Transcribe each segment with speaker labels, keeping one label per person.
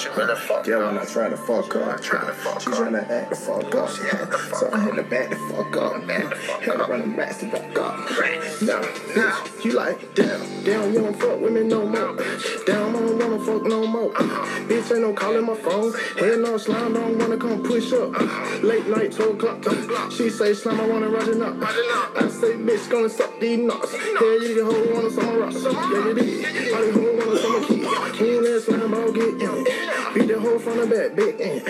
Speaker 1: She really fucked
Speaker 2: Yeah,
Speaker 1: up.
Speaker 2: when I tried to fuck her,
Speaker 1: Tried to fuck
Speaker 2: she
Speaker 1: her.
Speaker 2: trying to act the fuck up.
Speaker 1: She had to fuck
Speaker 2: so I had to back the fuck up.
Speaker 1: The fuck
Speaker 2: had to
Speaker 1: up.
Speaker 2: run the rats to back up. Now, bitch, you like, damn, damn, you don't fuck with me no more. Damn, I don't wanna fuck no more. Bitch, ain't no calling my phone. Head no slime, don't wanna come push up. Late night, 12 o'clock. She say, slime, I wanna it up. I say, bitch, gonna suck these nuts. Hell, you can hold one of summer rocks. Yeah, you did. I can hold one of summer keys. Clean that slime, I'll get in. Beat the whole from the back, big in.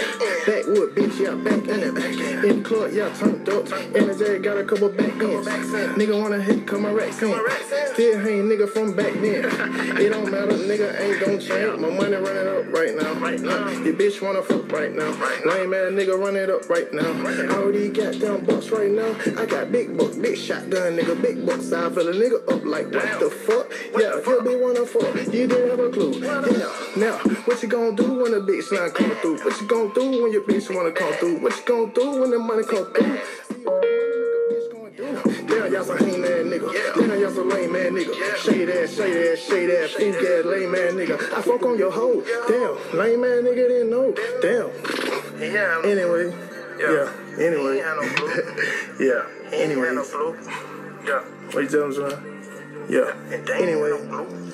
Speaker 2: Backwood, bitch, yeah, back in it. Back in the club, yeah, turned up. Energy got a couple back ends. Nigga wanna hit, come my racks in. Still hang nigga from back then. It don't matter, nigga ain't gon' change. My money running up right now. Right now. Your bitch wanna fuck right now. Lame ass nigga run it up right now. All these goddamn bucks right now. I got big bucks, big shotgun nigga, big bucks. I fill a nigga up like what the fuck? Yeah, he'll be wanna fuck. You didn't have a clue. Yeah. Now, what you gonna do when the bitch slime come through? What you gonna do when your bitch wanna come through? What you gonna do when the money come through? Damn, y'all some hang ass nigga. Damn, y'all some lame ass nigga. Shade ass, shade ass, shade ass, fool ass, lame ass nigga. I fuck on your hoe. Damn, lame ass nigga didn't know. Damn.
Speaker 1: Yeah,
Speaker 2: Anyway, yeah.
Speaker 1: He
Speaker 2: Anyway,
Speaker 1: ain't had no clue.
Speaker 2: yeah.
Speaker 1: He had no
Speaker 2: Anyway.
Speaker 1: Yeah.
Speaker 2: what you tell him, son? Yeah. Anyway.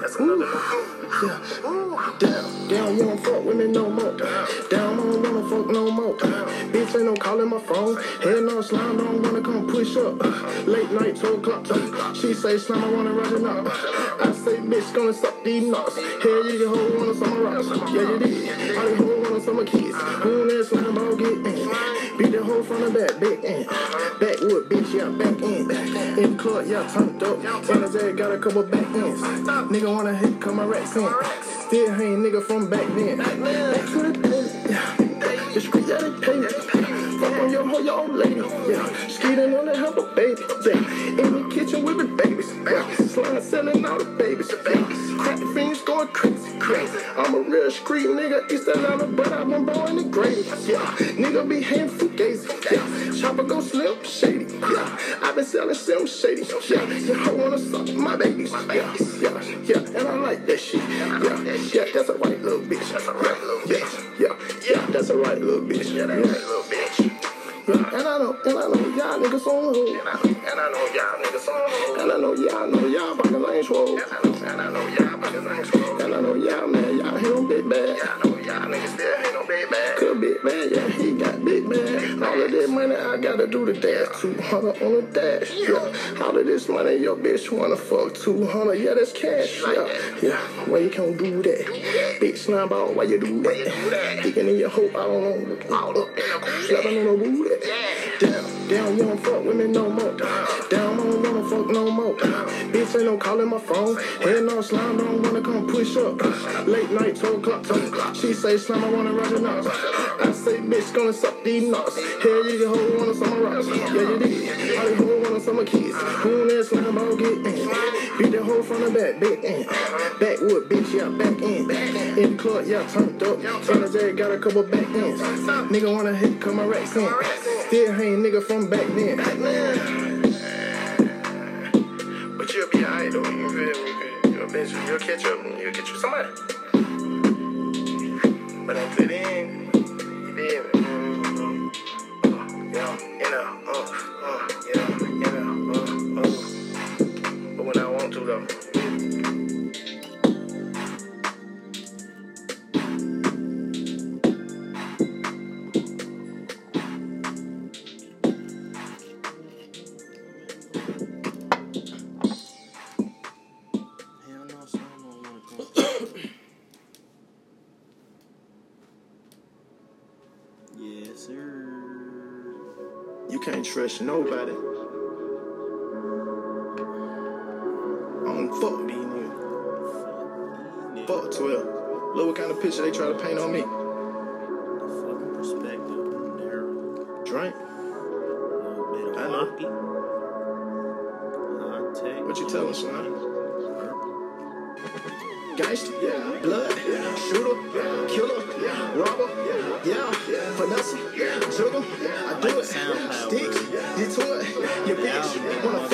Speaker 1: That's another.
Speaker 2: Yeah. Down, down, you don't fuck with me no more. Down, I don't wanna fuck no more. Bitch ain't no calling my phone. Head no slime, don't wanna come push up. Late night, 12 o'clock. She say slime, I wanna ride it up. I say, bitch, gonna suck these nuts. Hell, you hold one of summer rocks. Yeah, you did. I can hold one of summer keys. Who that slime, I'll get in. Beat the whole from the back, big in. Backwood, bitch, yeah, back in. Club, yeah, turned up. Energy got a couple back ends. Nigga wanna hit, come my racks in. Still hang nigga from back then. Back to the day. Yeah. The street, yeah, they pay on your hoe, your old lady. Yeah. Skeeting on the help a baby. Yeah. In the kitchen with the babies. Yeah. Slime selling all the babies. Yeah. Crack fiends going crazy. Crazy. I'm a real street nigga. East Atlanta, but I've been born in the grave. Yeah. Nigga be hand fugazi. Yeah. Chopper go slim shady. Yeah. I've been selling sim shady. Yeah. Your hoe wanna suck my babies. Yeah. Yeah. Yeah. And I like that shit. Yeah. Yeah. That's a right little bitch. That's a right little bitch. Yeah. Yeah. yeah, That's a right little bitch. Yeah. That right little bitch. And I know, and I know y'all niggas on the hood.
Speaker 1: And I, and I know y'all niggas on hold.
Speaker 2: And I know y'all know y'all pockets ain't swole.
Speaker 1: And I know, and I know y'all niggas ain't swole.
Speaker 2: And I know y'all man, y'all on big bad.
Speaker 1: Yeah, I know y'all niggas still ain't no big bag.
Speaker 2: Could big bad, yeah, he got big bad. All of this money I gotta do the dash. 200 on the dash, yeah. All of this money your bitch wanna fuck 200, yeah, that's cash, yeah. Yeah, why you can't do that? Big slime ball, why you do that? Thinking in your hope, I don't know. All up, slapping on the booty. Down, down, you don't fuck with me no more. Down, I don't wanna fuck no more. Bitch ain't no calling my phone. Head no slime, don't wanna come push up. Late night, 12 o'clock. She say slime, I wanna ride it up. I say, bitch, gonna suck these nuts. Hell, you can hold one of summer rocks. Yeah, you did. I can hold one of summer keys. Who that slime, I'll get in. Beat the whole from the back, big in. Backwood, bitch, yeah, back in. In the club, yeah, turned up. Energy got a couple back ends. Nigga wanna hit, come my racks in. Still hang nigga from back then. Back then.
Speaker 1: But you'll be alright though. You feel me? You'll, catch up you'll get you somebody. But until then,
Speaker 2: can't nobody. I don't fuck these niggas. Fuck 12. Look what kind of picture they try to paint on me.
Speaker 3: The fucking perspective, narrow,
Speaker 2: Drink.
Speaker 3: a little bit
Speaker 2: I
Speaker 3: of
Speaker 2: know.
Speaker 3: wonky. Hot take.
Speaker 2: What you telling, son? Gangster, yeah. blood, shooter, killer, robber, yeah, finesse, juggle. I do it, sticks, get to it. Your bitch wanna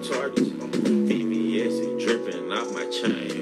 Speaker 4: my targets. VVS dripping off my chain.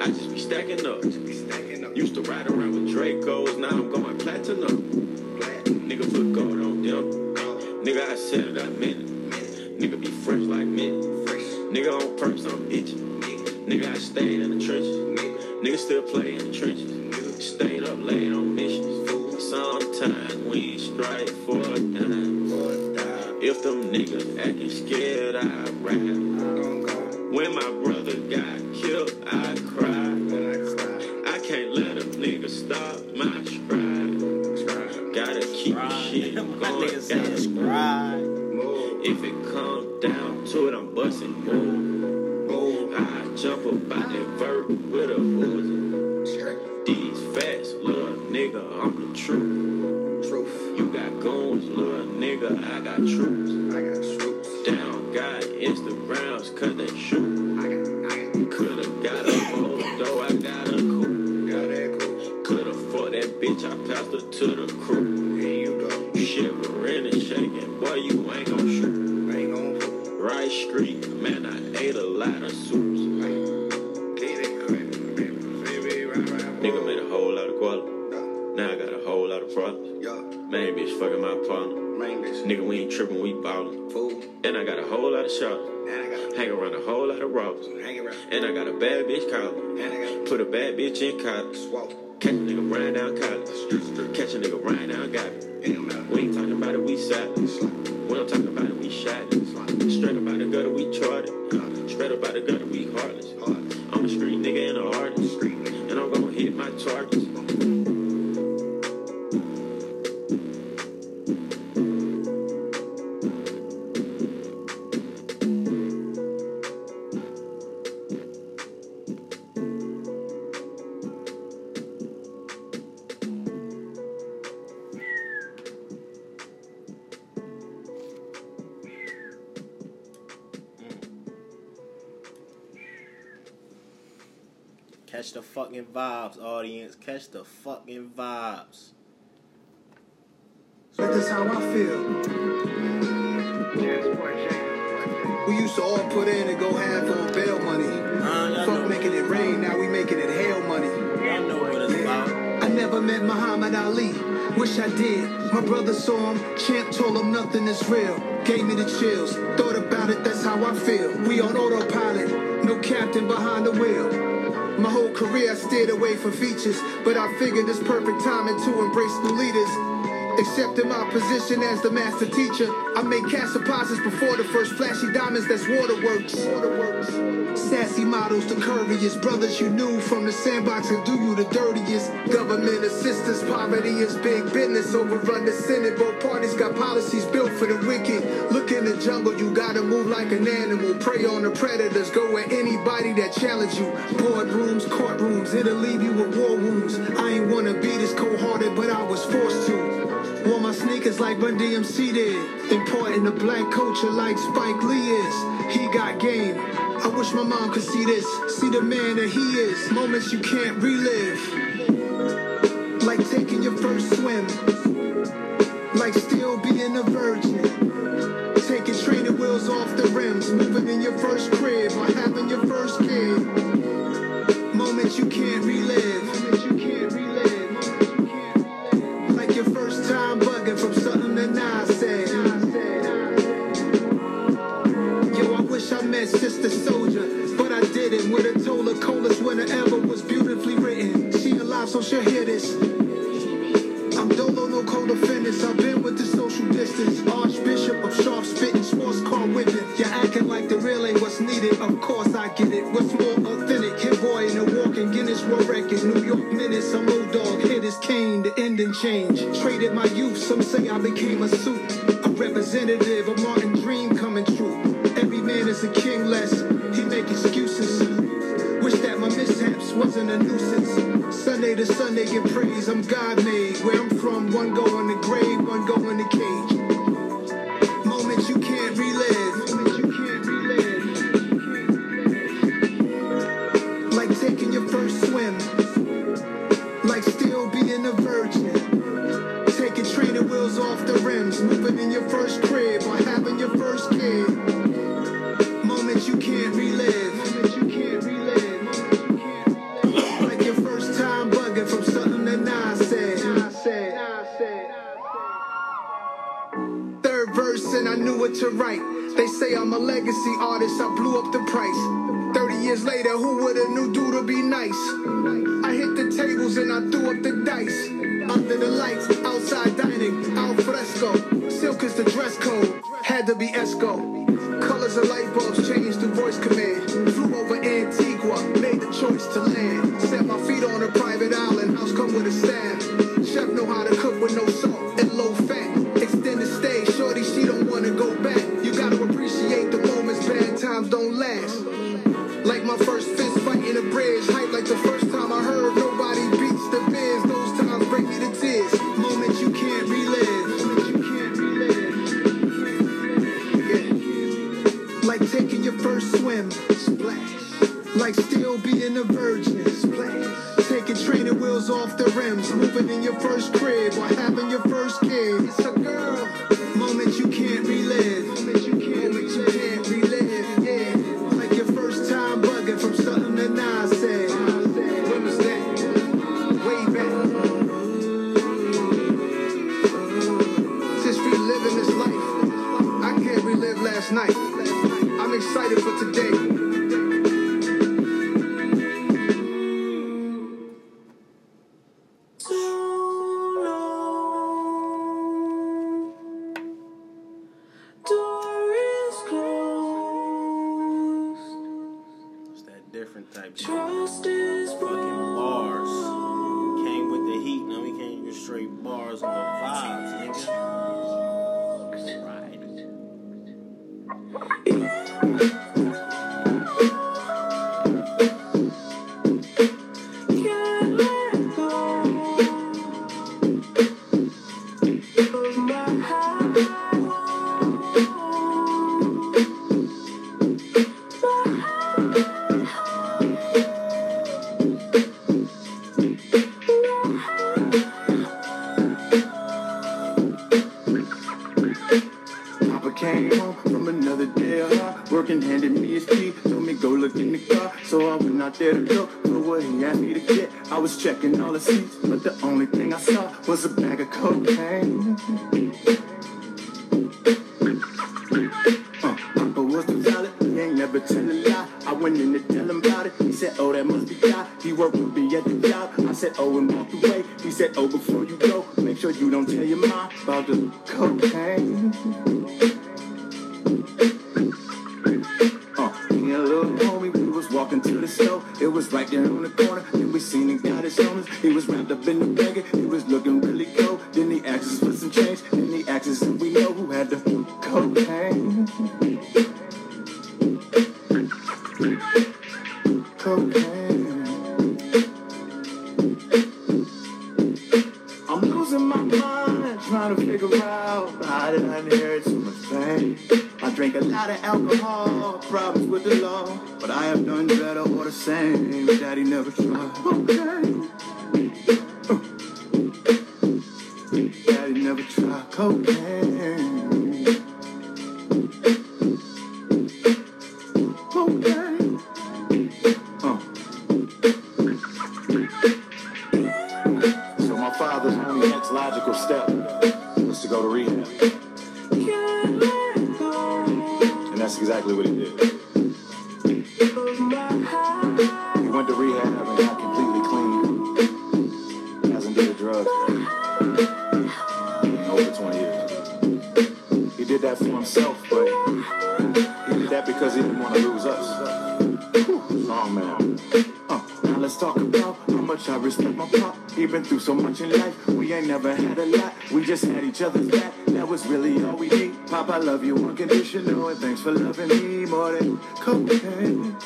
Speaker 4: I just be stacking up. Used to ride around with Dracos, now I'm going platinum. Nigga put gold on them. Nigga, I said it, I meant it. Nigga be fresh like mint. Nigga on perks, I'm itching. Nigga, I stayed in the trenches. Nigga still play in the trenches. Stayed up late on missions. Sometimes we strike for a dime. If them niggas acting scared, I ride. When my brother got killed, I cried. I can't let a nigga stop my stride. Gotta keep the shit going. Gotta
Speaker 3: scribe.
Speaker 4: if it come down to it, I'm busting move. I jump up out that vert with a Uzi. These fast little nigga, I'm the truth. Truth. You got goons, little nigga, I got troops. Ballin'. And I got a whole lot of shots. Hang around a whole lot of robbers. And I got a bad bitch collar. Put a bad bitch in college. Catch a nigga riding down college. Catch a nigga riding down Gotti. We ain't talking about it, we silent. When I'm talking about it, we shot it. Straight up out the gutter, we charted. Straight up out the gutter, we heartless. I'm a street nigga and an artist. And I'm gonna hit my targets.
Speaker 3: Fucking vibes, audience. Catch the fucking vibes.
Speaker 5: But that's how I feel. We used to all put in and go half on bail money.
Speaker 3: Uh,
Speaker 5: Fuck
Speaker 3: know,
Speaker 5: making it rain, now we making it hail money.
Speaker 3: y'all know what it's about.
Speaker 5: I never met Muhammad Ali. Wish I did. My brother saw him. Champ told him nothing is real. Gave me the chills. Thought about it, that's how I feel. We on autopilot. No captain behind the wheel. My whole career I steered away from features, but I figured it's perfect timing to embrace new leaders. Accepting my position as the master teacher, I make cash deposits before the first flashy diamonds. That's waterworks. Waterworks. Sassy models, the curviest brothers you knew from the sandbox and do you the dirtiest. Government assistance, poverty is big business. Overrun the Senate, both parties got policies built for the wicked. Look in the jungle, you gotta move like an animal. Prey on the predators, go at anybody that challenge you. Boardrooms, courtrooms, it'll leave you with war wounds. I ain't wanna be this cold-hearted, but I was forced to. Wore my sneakers like Run DMC did. Importing the black culture like Spike Lee is. He got game. I wish my mom could see this. See the man that he is. Moments you can't relive. Like taking your first swim. Like still being a virgin. Taking training wheels off the rims. Moving in your first crib or having your door the way
Speaker 6: he had me to get. I was checking all the seats, but the only thing I saw was a bag of cocaine. Uh, Papa was the valid, he ain't never tell a lie. I went in to tell him about it. He said, Oh, that must be God. He worked with me at the job. I said, Oh, and walked away. He said, Oh, before you go, make sure you don't tell your mom about the cocaine. Was really all we need. Pop, I love you unconditional, and thanks for loving me more than cocaine.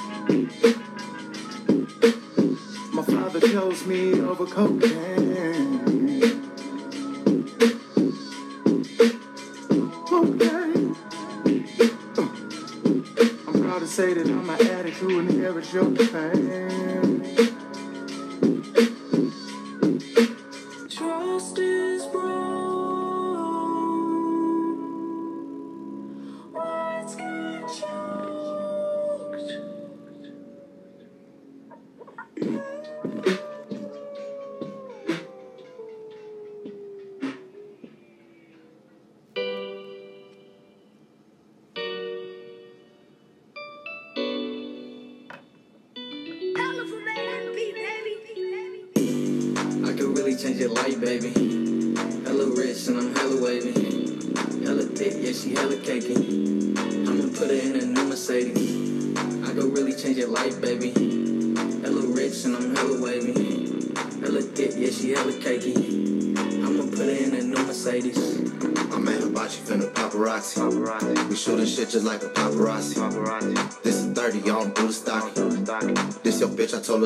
Speaker 6: My father chose me over cocaine. Cocaine. I'm proud to say that I'm an attitude and inherit your pain.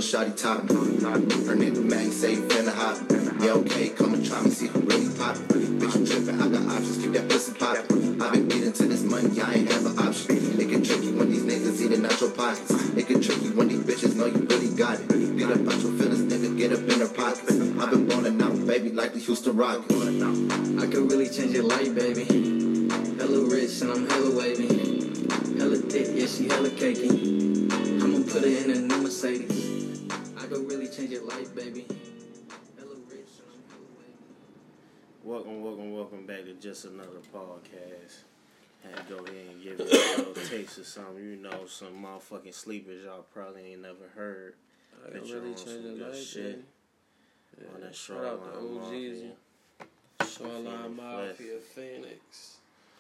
Speaker 7: I her
Speaker 8: shawty top. Her nigga man say finna hop. Yeah, okay, come and try me, see who really pop. Bitch, you trippin', I got options, keep that pussy pop. I been getting to this money, I ain't have an option. It get tricky when these niggas eating out your pockets. It get tricky when these bitches know you really got it. Get up out your feelings, nigga, get up in her pockets. I've been ballin' out, baby, like the Houston Rockets.
Speaker 7: I could really could really change your life, baby. Hella rich and I'm hella wavy.
Speaker 3: Welcome, welcome, welcome back to just another podcast. Had to go ahead and give you a little taste of something, you know, some motherfucking sleepers y'all probably ain't never heard.
Speaker 9: I
Speaker 3: Bet
Speaker 9: can really
Speaker 3: on
Speaker 9: change
Speaker 3: some
Speaker 9: your life,
Speaker 3: shit.
Speaker 9: baby.
Speaker 3: On that
Speaker 9: Yeah. Shout
Speaker 3: Shoreline
Speaker 9: out to OGs.
Speaker 3: Mafia.
Speaker 9: Shoreline
Speaker 3: Phoenix
Speaker 9: Mafia, Phoenix.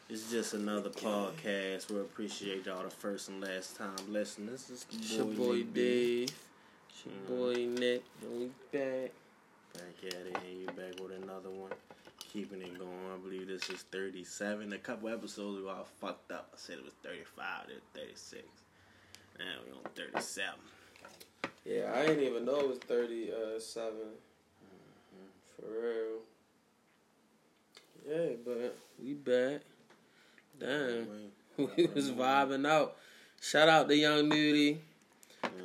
Speaker 3: It's just another podcast. We appreciate y'all the first and last time listening. This is the
Speaker 9: It's your
Speaker 3: boy,
Speaker 9: boy
Speaker 3: Nick B.
Speaker 9: Dave. It's your
Speaker 3: Mm.
Speaker 9: boy Nick. And we back.
Speaker 3: Back at it, and you back with another one. Keeping it going. I believe this is 37. A couple episodes ago, I fucked up. I said it was 35 to 36. Now we on 37.
Speaker 9: Yeah, I didn't even know it was 37. For real. Yeah, but we back. Damn. We was vibing out. Shout out to Young Nudy.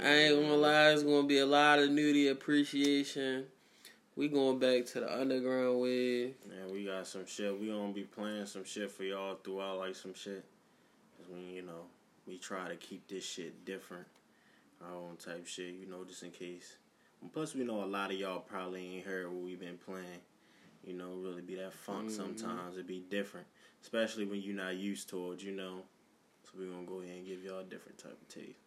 Speaker 9: I ain't gonna lie, it's gonna be a lot of Nudy appreciation. We going back to the underground wave.
Speaker 3: Yeah, we got some shit. We gonna be playing some shit for y'all throughout, like some shit. 'Cause we, you know, we try to keep this shit different. Our own type shit, you know, just in case. And plus, we know a lot of y'all probably ain't heard what we been playing. You know, really be that funk mm-hmm. sometimes. It be different. Especially when you're not used to it, you know. So we gonna go ahead and give y'all a different type of taste.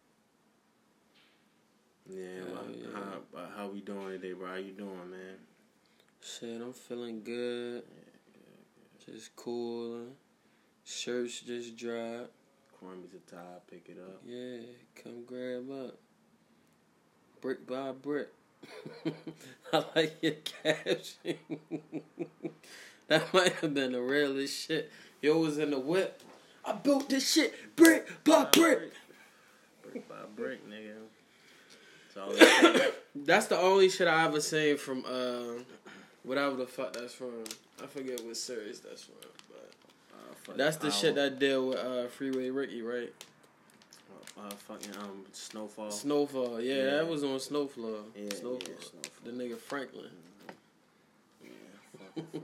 Speaker 3: Yeah,
Speaker 9: yeah.
Speaker 3: How, uh, how we doing today, bro? How you doing, man?
Speaker 9: Shit, I'm feeling good. Just cool. Shirts just dropped.
Speaker 3: Corn the tie, pick it up.
Speaker 9: Yeah, come grab up. Brick by brick. I like your caption. that might have been the realest shit. Yo was in the whip. I built this shit brick by brick.
Speaker 3: Brick by brick, nigga. That's all it takes.
Speaker 9: That's the only shit I ever seen from uh, whatever the fuck that's from. I forget what series that's from, but
Speaker 3: Uh,
Speaker 9: that's the
Speaker 3: power.
Speaker 9: shit that deal with uh, Freeway Ricky, right?
Speaker 3: Uh, fucking um, snowfall.
Speaker 9: Snowfall, yeah,
Speaker 3: Yeah.
Speaker 9: that was on Snowfall.
Speaker 3: Yeah,
Speaker 9: Snowfall.
Speaker 3: yeah, Snowfall.
Speaker 9: The nigga Franklin.
Speaker 3: yeah, fucking Franklin.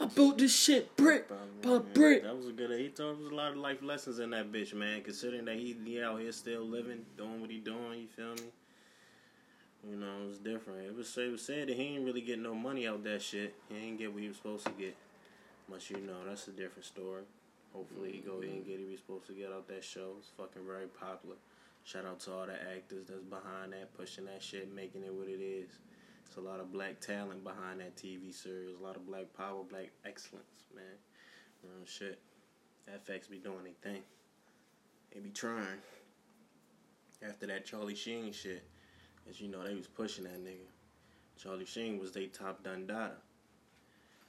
Speaker 9: I built this shit brick by brick.
Speaker 3: That was a good. He taught us a lot of life lessons in that bitch, man. Considering that he, he out here still living, doing what he doing. You feel me? You know, it was different. It was it was said that he ain't really get no money out that shit. He ain't get what he was supposed to get. Much you know, that's a different story. Hopefully, he go in and get what he's supposed to get out that show. It's fucking very popular. Shout out to all the actors that's behind that, pushing that shit, making it what it is. It's a lot of black talent behind that TV series. A lot of black power, black excellence, man. Real shit. FX be doing their thing. They be trying. After that Charlie Sheen shit, Cause you know they was pushing that nigga. Charlie Sheen was they top dundada.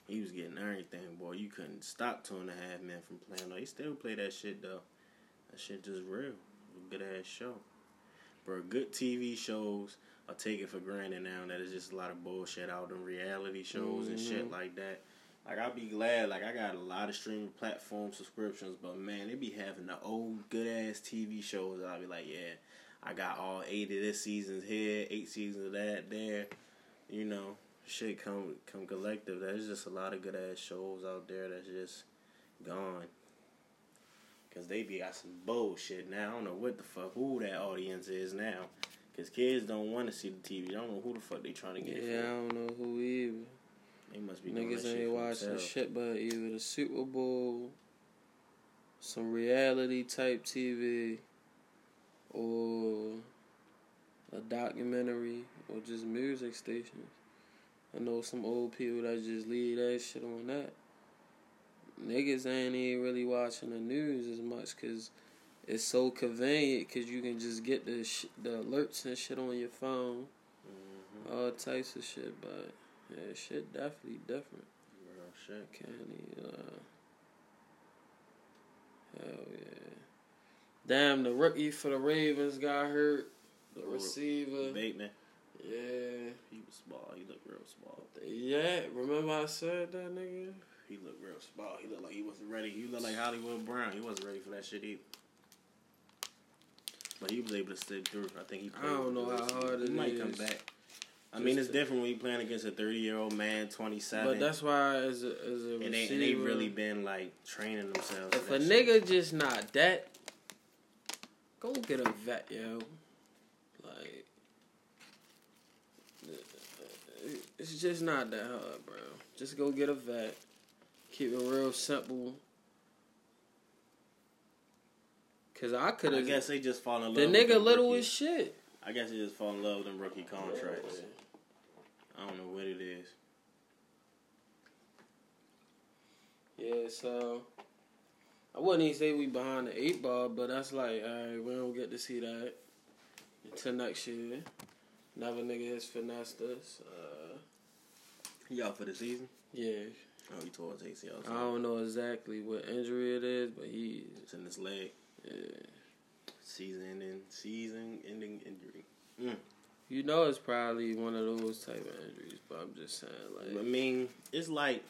Speaker 3: He was getting everything, boy. You couldn't stop Two and a Half Men from playing. He still play that shit though. That shit just real. Good ass show. Bro, good TV shows are it for granted now. that it's just a lot of bullshit out in reality shows and shit
Speaker 9: Mhm.
Speaker 3: like that. Like I'll be glad. Like I got a lot of streaming platform subscriptions, but man, they be having the old good ass TV shows. I'll be like, yeah, I got all eight of this seasons here, eight seasons of that there. You know, shit come come collective. There's just a lot of good ass shows out there that's just gone. Cause they be got some bullshit now. I don't know what the fuck who that audience is now. Cause kids don't want to see the TV. I don't know who the fuck they trying to get.
Speaker 9: Yeah, I don't know who either.
Speaker 3: They must be
Speaker 9: Niggas ain't watching
Speaker 3: themselves.
Speaker 9: shit but either the Super Bowl, some reality type TV, or a documentary, or just music stations. I know some old people that just leave that shit on that. Niggas ain't even really watching the news as much because it's so convenient because you can just get the sh- the alerts and shit on your phone,
Speaker 3: Mhm.
Speaker 9: all types of shit. But yeah, shit definitely different.
Speaker 3: Real shit.
Speaker 9: Kenny, uh, hell yeah. Damn, the rookie for the Ravens got hurt. The receiver,
Speaker 3: Bateman.
Speaker 9: yeah,
Speaker 3: He was small. He looked real small.
Speaker 9: yeah. Remember I said that nigga?
Speaker 3: He looked real small. He looked like he wasn't ready. He looked like Hollywood Brown. He wasn't ready for that shit either. But he was able to stick through. I think he.
Speaker 9: I don't know how hard
Speaker 3: He
Speaker 9: it
Speaker 3: might come back. I mean, it's different when you're playing against a thirty year old man, twenty seven.
Speaker 9: But that's why as a as a
Speaker 3: and they,
Speaker 9: receiver,
Speaker 3: and they really been like training themselves.
Speaker 9: if a
Speaker 3: shit.
Speaker 9: nigga just not that, go get a vet, yo. Like, it's just not that hard, bro. Just go get a vet. Keep it real simple. Cause I could
Speaker 3: I
Speaker 9: have.
Speaker 3: guess they just fall in love.
Speaker 9: The nigga little as shit.
Speaker 3: I guess they just fall in love with them rookie contracts. I don't know what it is.
Speaker 9: Yeah, so I wouldn't even say we behind the eight ball, but that's like, alright, we don't get to see that until next year. Another nigga has finessed us. Uh,
Speaker 3: out for the season?
Speaker 9: yeah,
Speaker 3: Oh, he tore his ACL.
Speaker 9: I don't know exactly what injury it is, but he,
Speaker 3: It's in his leg.
Speaker 9: yeah.
Speaker 3: Season ending, season ending injury. Mm.
Speaker 9: you know, it's probably one of those type of injuries. But I'm just saying, like.
Speaker 3: I mean, it's like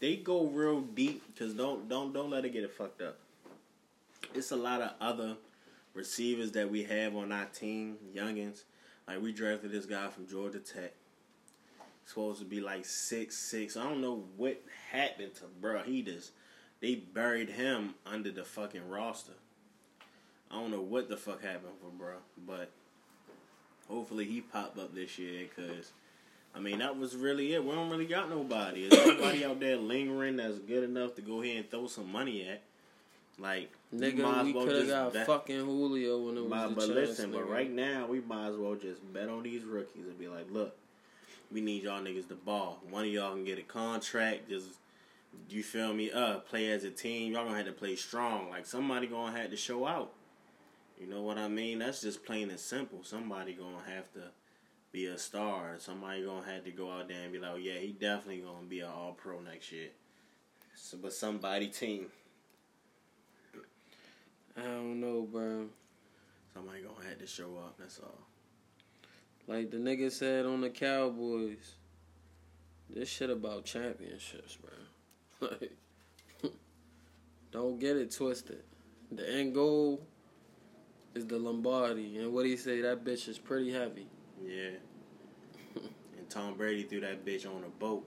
Speaker 3: they go real deep because don't don't don't let it get it fucked up. It's a lot of other receivers that we have on our team, youngins. Like we drafted this guy from Georgia Tech. Supposed to be like six six. I don't know what happened to bro. He just they buried him under the fucking roster. I don't know what the fuck happened for bro, but hopefully he pop up this year because. I mean, that was really it. We don't really got nobody. Is anybody out there lingering that's good enough to go ahead and throw some money at? Like,
Speaker 9: nigga, we
Speaker 3: well
Speaker 9: could have got
Speaker 3: bet-
Speaker 9: fucking Julio when it was
Speaker 3: but,
Speaker 9: the
Speaker 3: but
Speaker 9: chance,
Speaker 3: listen, but right now we might as well just bet on these rookies and be like, look, we need y'all niggas to ball. One of y'all can get a contract. Just you feel me? Uh, play as a team. Y'all gonna have to play strong. Like somebody gonna have to show out. You know what I mean? That's just plain and simple. Somebody gonna have to be a star. Somebody gonna have to go out there and be like, oh, yeah, he definitely gonna be an All Pro next year. So, but somebody team.
Speaker 9: I don't know, bro.
Speaker 3: Somebody gonna have to show up. That's all.
Speaker 9: Like the nigga said on the Cowboys, this shit about championships, bro. Like, don't get it twisted. The end goal is the Lombardi, and what he say, that bitch is pretty heavy.
Speaker 3: Yeah. and Tom Brady threw that bitch on a boat.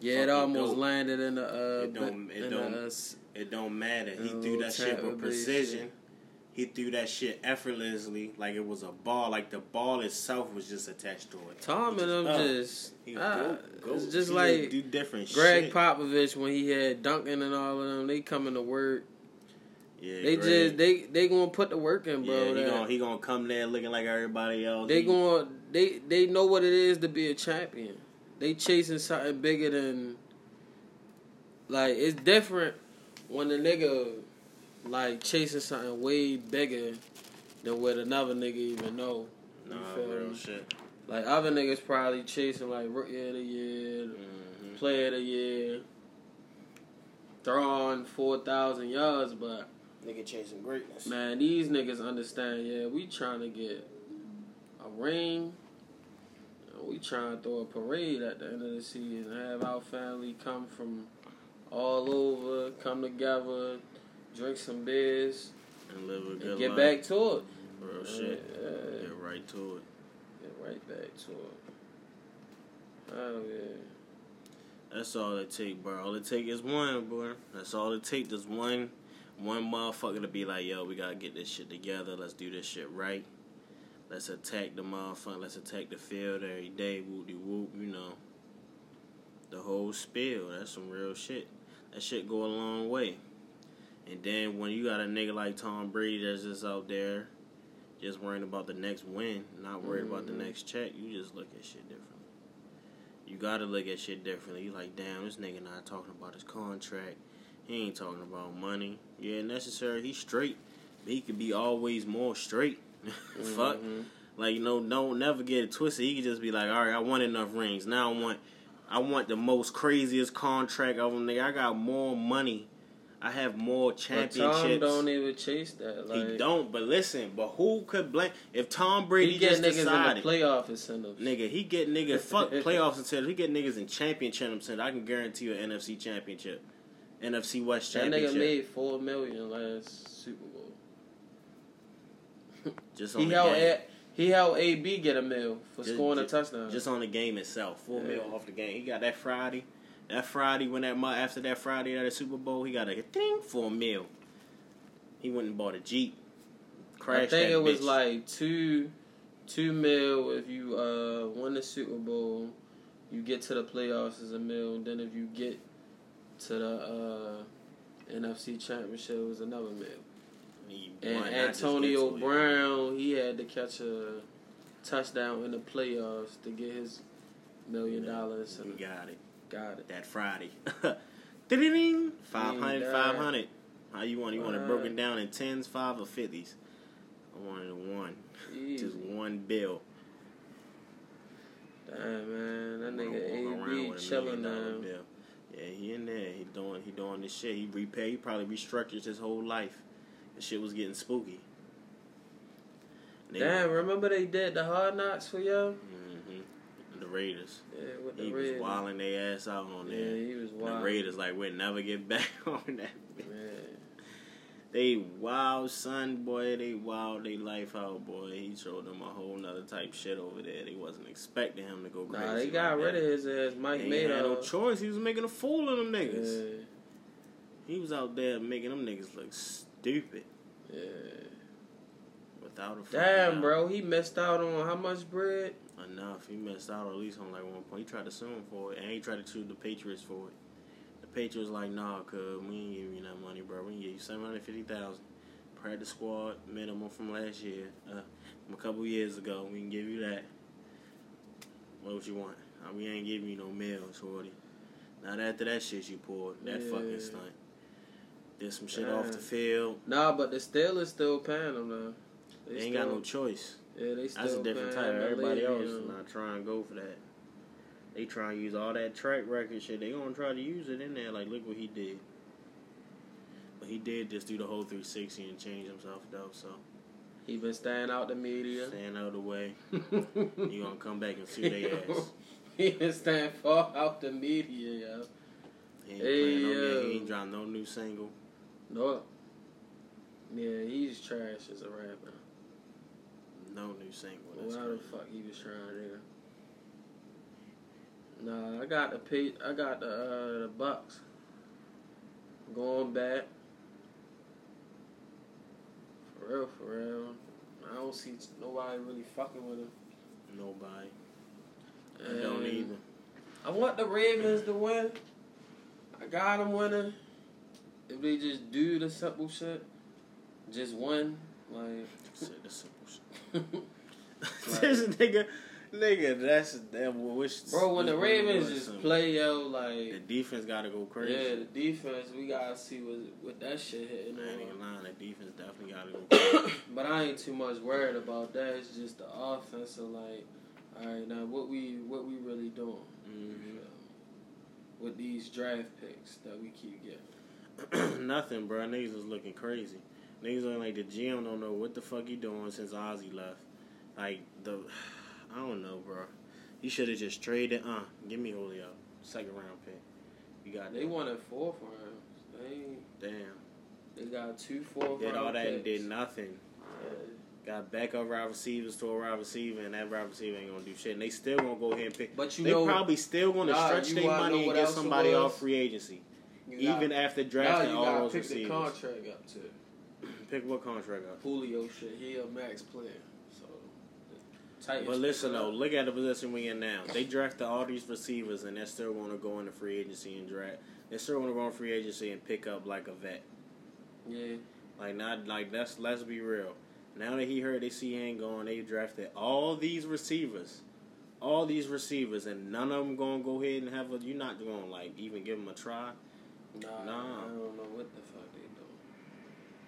Speaker 9: Yeah, it almost
Speaker 3: dope.
Speaker 9: landed in the uh,
Speaker 3: It don't- it don't-
Speaker 9: the, uh,
Speaker 3: It don't matter. He threw that shit with precision.
Speaker 9: shit.
Speaker 3: He threw that shit effortlessly, like it was a ball. Like the ball itself was just attached to it.
Speaker 9: Tom and them just, ah,
Speaker 3: go, go,
Speaker 9: it's just
Speaker 3: he
Speaker 9: like
Speaker 3: do different
Speaker 9: Greg
Speaker 3: shit.
Speaker 9: Popovich when he had Duncan and all of them. They coming to work.
Speaker 3: Yeah,
Speaker 9: They
Speaker 3: Greg.
Speaker 9: just they they gonna put the work in, bro.
Speaker 3: yeah, he gonna he gonna come there looking like everybody else.
Speaker 9: They
Speaker 3: He-
Speaker 9: going they they know what it is to be a champion. They chasing something bigger than like it's different when the nigga like chasing something way bigger than what another nigga even know. You
Speaker 3: Nah,
Speaker 9: feel
Speaker 3: real
Speaker 9: me?
Speaker 3: shit.
Speaker 9: Like other niggas probably chasing like rookie of the year,
Speaker 3: Mhm.
Speaker 9: player of the year, throwing four thousand yards, but
Speaker 3: Nigga chasing greatness.
Speaker 9: man, these niggas understand. Yeah, we trying to get a ring. We trying to throw a parade at the end of the season. Have our family come from all over, come together, drink some beers,
Speaker 3: And live a good and
Speaker 9: get
Speaker 3: life.
Speaker 9: back to it.
Speaker 3: Real shit.
Speaker 9: Yeah,
Speaker 3: Get right to it.
Speaker 9: get right back to it. Oh yeah.
Speaker 3: That's all it take, bro. All it take is one, bro. That's all it take. Just one, one motherfucker to be like, yo, we gotta get this shit together. Let's do this shit right. Let's attack the motherfucker. Let's attack the field every day. Whoop de whoop. You know, the whole spiel. That's some real shit. That shit go a long way. And then when you got a nigga like Tom Brady that's just out there, just worrying about the next win, not worried about the
Speaker 9: Mhm.
Speaker 3: next check, you just look at shit differently. You gotta look at shit differently. You like, damn, this nigga not talking about his contract. He ain't talking about money. Yeah, necessary. He's straight, but he could be always more straight. Fuck.
Speaker 9: Mhm.
Speaker 3: Like you know, don't never get it twisted. He could just be like, all right, I want enough rings. Now I want, I want the most craziest contract of them. Nigga, I got more money. I have more
Speaker 9: But
Speaker 3: championships.
Speaker 9: Tom don't even chase that. Like,
Speaker 3: he don't. But listen, but who could blame if Tom Brady
Speaker 9: He get
Speaker 3: just
Speaker 9: niggas
Speaker 3: decided?
Speaker 9: in the playoff incentives.
Speaker 3: Nigga, he get niggas fuck playoffs instead. He get niggas in championship instead. I can guarantee you an NFC championship, NFC West championship.
Speaker 9: That nigga made four million last Super Bowl.
Speaker 3: just on
Speaker 9: He
Speaker 3: the
Speaker 9: helped
Speaker 3: game.
Speaker 9: A, he helped AB get a mill for
Speaker 3: Just-
Speaker 9: scoring a touchdown.
Speaker 3: Just on the game itself, four
Speaker 9: Yeah.
Speaker 3: meal off the game. He got that Friday, that Friday when that mo- after that Friday at the Super Bowl, he got a thing for a meal. He went and bought a Jeep. Crashed
Speaker 9: I think it was like two two mil if you uh win the Super Bowl, you get to the playoffs as a mil. Then if you get to the uh, NFC Championship, it was another mil. And
Speaker 3: won,
Speaker 9: Antonio
Speaker 3: get to it.
Speaker 9: Brown, he had to catch a touchdown in the playoffs to get his million dollars. And
Speaker 3: got it
Speaker 9: got it.
Speaker 3: that Friday. Ding 500, 500. How you want? it? You want it broken down in tens, five, or fifties? I wanted a one,
Speaker 9: Easy.
Speaker 3: just one bill.
Speaker 9: Damn man, that nigga AB chilling now.
Speaker 3: Yeah, he in there. He doing he doing this shit. He repay. He probably restructured his whole life. The shit was getting spooky.
Speaker 9: Damn, remember they did the hard knocks for y'all?
Speaker 3: hmm The Raiders.
Speaker 9: Yeah, with the
Speaker 3: He was wilding their ass out on
Speaker 9: Yeah,
Speaker 3: there.
Speaker 9: he was wild.
Speaker 3: The Raiders like we'll never get back on that.
Speaker 9: Man.
Speaker 3: They wild son, boy. They wild they life out, boy. He showed them a whole nother type shit over there. They wasn't expecting him to go crazy.
Speaker 9: Nah, they got
Speaker 3: like
Speaker 9: rid
Speaker 3: that.
Speaker 9: of his ass, Mike
Speaker 3: ain't had no choice. He was making a fool of them niggas.
Speaker 9: Yeah,
Speaker 3: He was out there making them niggas look stupid
Speaker 9: yeah.
Speaker 3: Without a fucking
Speaker 9: Damn, bro, he missed out on how much bread?
Speaker 3: Enough. He missed out at least on like one point. He tried to sue him for it, and he tried to sue the Patriots for it. The Patriots like, nah, cuz we ain't give you that money, bro. We can give you seven hundred fifty thousand. Practice squad minimum from last year, uh, from a couple years ago. We can give you that. What would you want? Uh, we ain't giving you no mail, shorty. Not after that shit you pulled, that
Speaker 9: Yeah.
Speaker 3: fucking stunt. Did some shit off the field.
Speaker 9: Nah, but the Steelers still paying them though.
Speaker 3: They ain't got no choice.
Speaker 9: Yeah, they still
Speaker 3: That's a different type. Everybody else is not trying to go for that. They trying to use all that track record shit. They gonna try to use it in there. Like, look what he did. But he did just do the whole 360 and change himself though. So
Speaker 9: He been staying out the media.
Speaker 3: staying out of the way. You gonna come back and sue their ass.
Speaker 9: he been staying far out the media, yo.
Speaker 3: He ain't
Speaker 9: Hey,
Speaker 3: no
Speaker 9: yo.
Speaker 3: game. He ain't dropped no new single.
Speaker 9: No. Yeah, he's trash as a rapper.
Speaker 3: No new single. That's
Speaker 9: Why the fuck he was trying to? Nah, I got the pay, I got the uh, the Bucs going back. For real, for real. I don't see nobody really fucking with him.
Speaker 3: Nobody. I don't
Speaker 9: And
Speaker 3: either.
Speaker 9: I want the Ravens to win. I got them winning. If they just do the simple shit, just win. Like,
Speaker 3: Said the simple this nigga, Nigga, that's that. Which
Speaker 9: Bro, when the Ravens just
Speaker 3: some-
Speaker 9: play, yo, like the
Speaker 3: defense got to go crazy.
Speaker 9: yeah, the defense, we gotta see what what that shit hitting
Speaker 3: I ain't even
Speaker 9: on.
Speaker 3: lying. The defense definitely got to go crazy.
Speaker 9: But I ain't too much worried about that. It's just the offense. So like, all right, now what we what we really doing
Speaker 3: Mhm.
Speaker 9: with these draft picks that we keep getting?
Speaker 3: Nothing, bro. Niggas was looking crazy. Niggas looking like the GM don't know what the fuck he doing since Ozzie left. Like the, I don't know, bro. He should have just traded. Uh, give me Julio, second round pick. You got
Speaker 9: They
Speaker 3: that.
Speaker 9: wanted fourth rounds. They
Speaker 3: Damn.
Speaker 9: they got two fourth
Speaker 3: Did all that and did nothing.
Speaker 9: Yeah.
Speaker 3: Got backup wide receivers to a wide receiver, and that wide receiver ain't gonna do shit. And they still gonna go ahead and pick.
Speaker 9: But you
Speaker 3: they
Speaker 9: know,
Speaker 3: probably still gonna
Speaker 9: Nah,
Speaker 3: stretch their money and get somebody off free agency,
Speaker 9: you
Speaker 3: even
Speaker 9: got,
Speaker 3: after drafting
Speaker 9: you
Speaker 3: all those
Speaker 9: pick the
Speaker 3: receivers.
Speaker 9: contract up to
Speaker 3: Pick what contract up.
Speaker 9: Julio shit. He a max player. So Titans
Speaker 3: But listen though, look at the position we in now. They drafted all these receivers, and they're still going to go into free agency and draft. They're still going to go in free agency and pick up like a vet.
Speaker 9: Yeah.
Speaker 3: Like not like that's let's be real. Now that he heard they see ain't going, they drafted all these receivers, all these receivers, and none of them going to go ahead and have a. You're not going to like even give them a try.
Speaker 9: Nah,
Speaker 3: Nah.
Speaker 9: I don't know what the fuck they.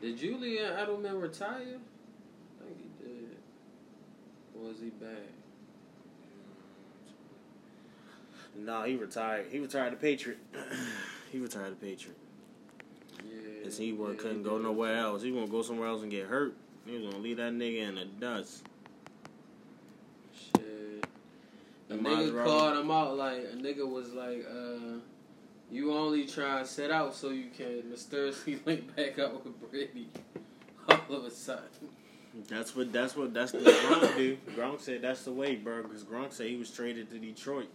Speaker 9: Did Julian Edelman retire? I think he did. Or was he back?
Speaker 3: No, he retired. He retired the Patriot. he retired the Patriot.
Speaker 9: Yeah.
Speaker 3: Cause he was,
Speaker 9: yeah,
Speaker 3: couldn't
Speaker 9: he
Speaker 3: go nowhere else. He gonna go somewhere else and get hurt. He was gonna leave that nigga in the dust.
Speaker 9: Shit. A
Speaker 3: The
Speaker 9: nigga called him out like a nigga was like, uh, you only try and sit out so you can mysteriously link back up with Brady. All of a sudden.
Speaker 3: That's what. That's what. That's the Gronk do. Gronk said that's the way, bro. Because Gronk said he was traded to Detroit.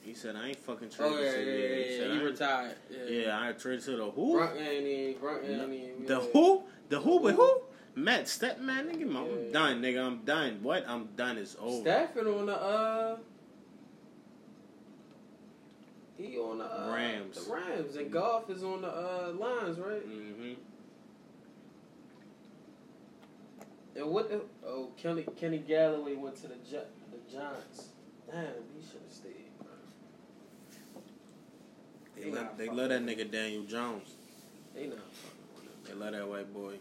Speaker 3: He said I ain't fucking traded.
Speaker 9: Oh yeah,
Speaker 3: to
Speaker 9: yeah,
Speaker 3: He
Speaker 9: yeah,
Speaker 3: said,
Speaker 9: yeah.
Speaker 3: "I
Speaker 9: He retired. Yeah.
Speaker 3: Yeah, I traded to the who?
Speaker 9: Gronk ain't even. Gronk ain't even.
Speaker 3: The who? The who? But who? Matt Stafford, nigga. I'm
Speaker 9: Yeah.
Speaker 3: done, nigga. I'm done. What? I'm done. It's over.
Speaker 9: Stafford on the uh. He on the uh,
Speaker 3: Rams.
Speaker 9: The Rams and Goff is on the uh, Lions, right?
Speaker 3: hmm
Speaker 9: And what the oh Kenny Kenny Golladay went to the Gi- the Giants. Damn, he should have stayed. Bro.
Speaker 3: They, let, they love that nigga Daniel Jones.
Speaker 9: They not fucking with him.
Speaker 3: They love that white boy.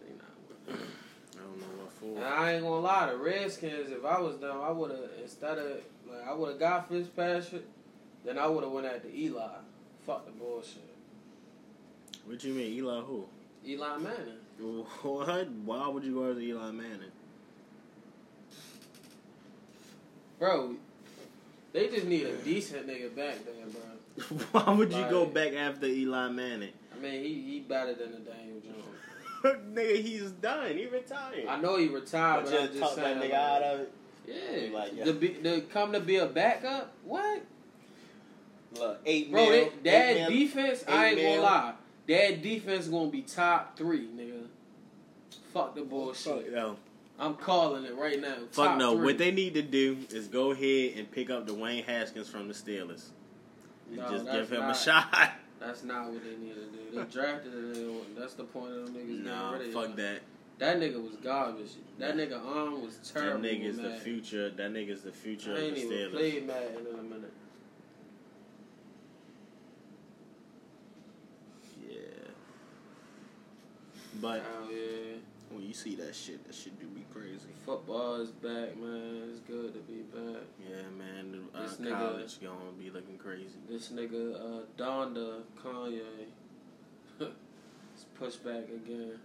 Speaker 9: They not with him.
Speaker 3: I don't know what for.
Speaker 9: I ain't gonna lie, the Redskins. If I was them, I would have instead of like I would have got Fitzpatrick, then I would have went after Eli. Fuck the bullshit.
Speaker 3: What you mean, Eli who?
Speaker 9: Eli Manning.
Speaker 3: What? Why would you go after Eli Manning?
Speaker 9: Bro, they just need a decent nigga back there, bro.
Speaker 3: Why would you go back after Eli Manning?
Speaker 9: I mean, he he better than the Daniel Jones.
Speaker 3: nigga, he's done. He retired.
Speaker 9: I know he retired,
Speaker 3: but
Speaker 9: but,
Speaker 3: just
Speaker 9: just
Speaker 3: talk
Speaker 9: saying.
Speaker 3: that nigga
Speaker 9: like,
Speaker 3: out of it.
Speaker 9: Yeah,
Speaker 3: Like, yeah.
Speaker 9: to be to come to be a backup. What,
Speaker 3: Look, eight
Speaker 9: bro?
Speaker 3: mil,
Speaker 9: That, that
Speaker 3: eight mil.
Speaker 9: defense, I ain't
Speaker 3: eight
Speaker 9: gonna
Speaker 3: mil.
Speaker 9: lie. That defense gonna be top three, nigga. Fuck the bullshit.
Speaker 3: Fuck no.
Speaker 9: I'm calling it right now.
Speaker 3: Fuck
Speaker 9: Top
Speaker 3: no.
Speaker 9: three.
Speaker 3: What they need to do is go ahead and pick up Dwayne Haskins from the Steelers. And
Speaker 9: No,
Speaker 3: just give him
Speaker 9: not-
Speaker 3: a shot.
Speaker 9: That's not what they need to do. They drafted a nigga. That's the point of them niggas
Speaker 3: no,
Speaker 9: getting rid of
Speaker 3: fuck that.
Speaker 9: That nigga was garbage. That nigga arm was turned.
Speaker 3: That
Speaker 9: terrible.
Speaker 3: nigga's the future. That nigga's the future
Speaker 9: I
Speaker 3: of
Speaker 9: ain't
Speaker 3: the
Speaker 9: even
Speaker 3: Steelers.
Speaker 9: played Madden in a minute.
Speaker 3: Yeah. But
Speaker 9: Oh yeah.
Speaker 3: when you see that shit, that shit do me crazy.
Speaker 9: Football is back, man. It's good to be back.
Speaker 3: Yeah, man. Uh,
Speaker 9: This nigga-
Speaker 3: college gonna be looking crazy.
Speaker 9: This nigga uh, Donda Kanye is pushed back again.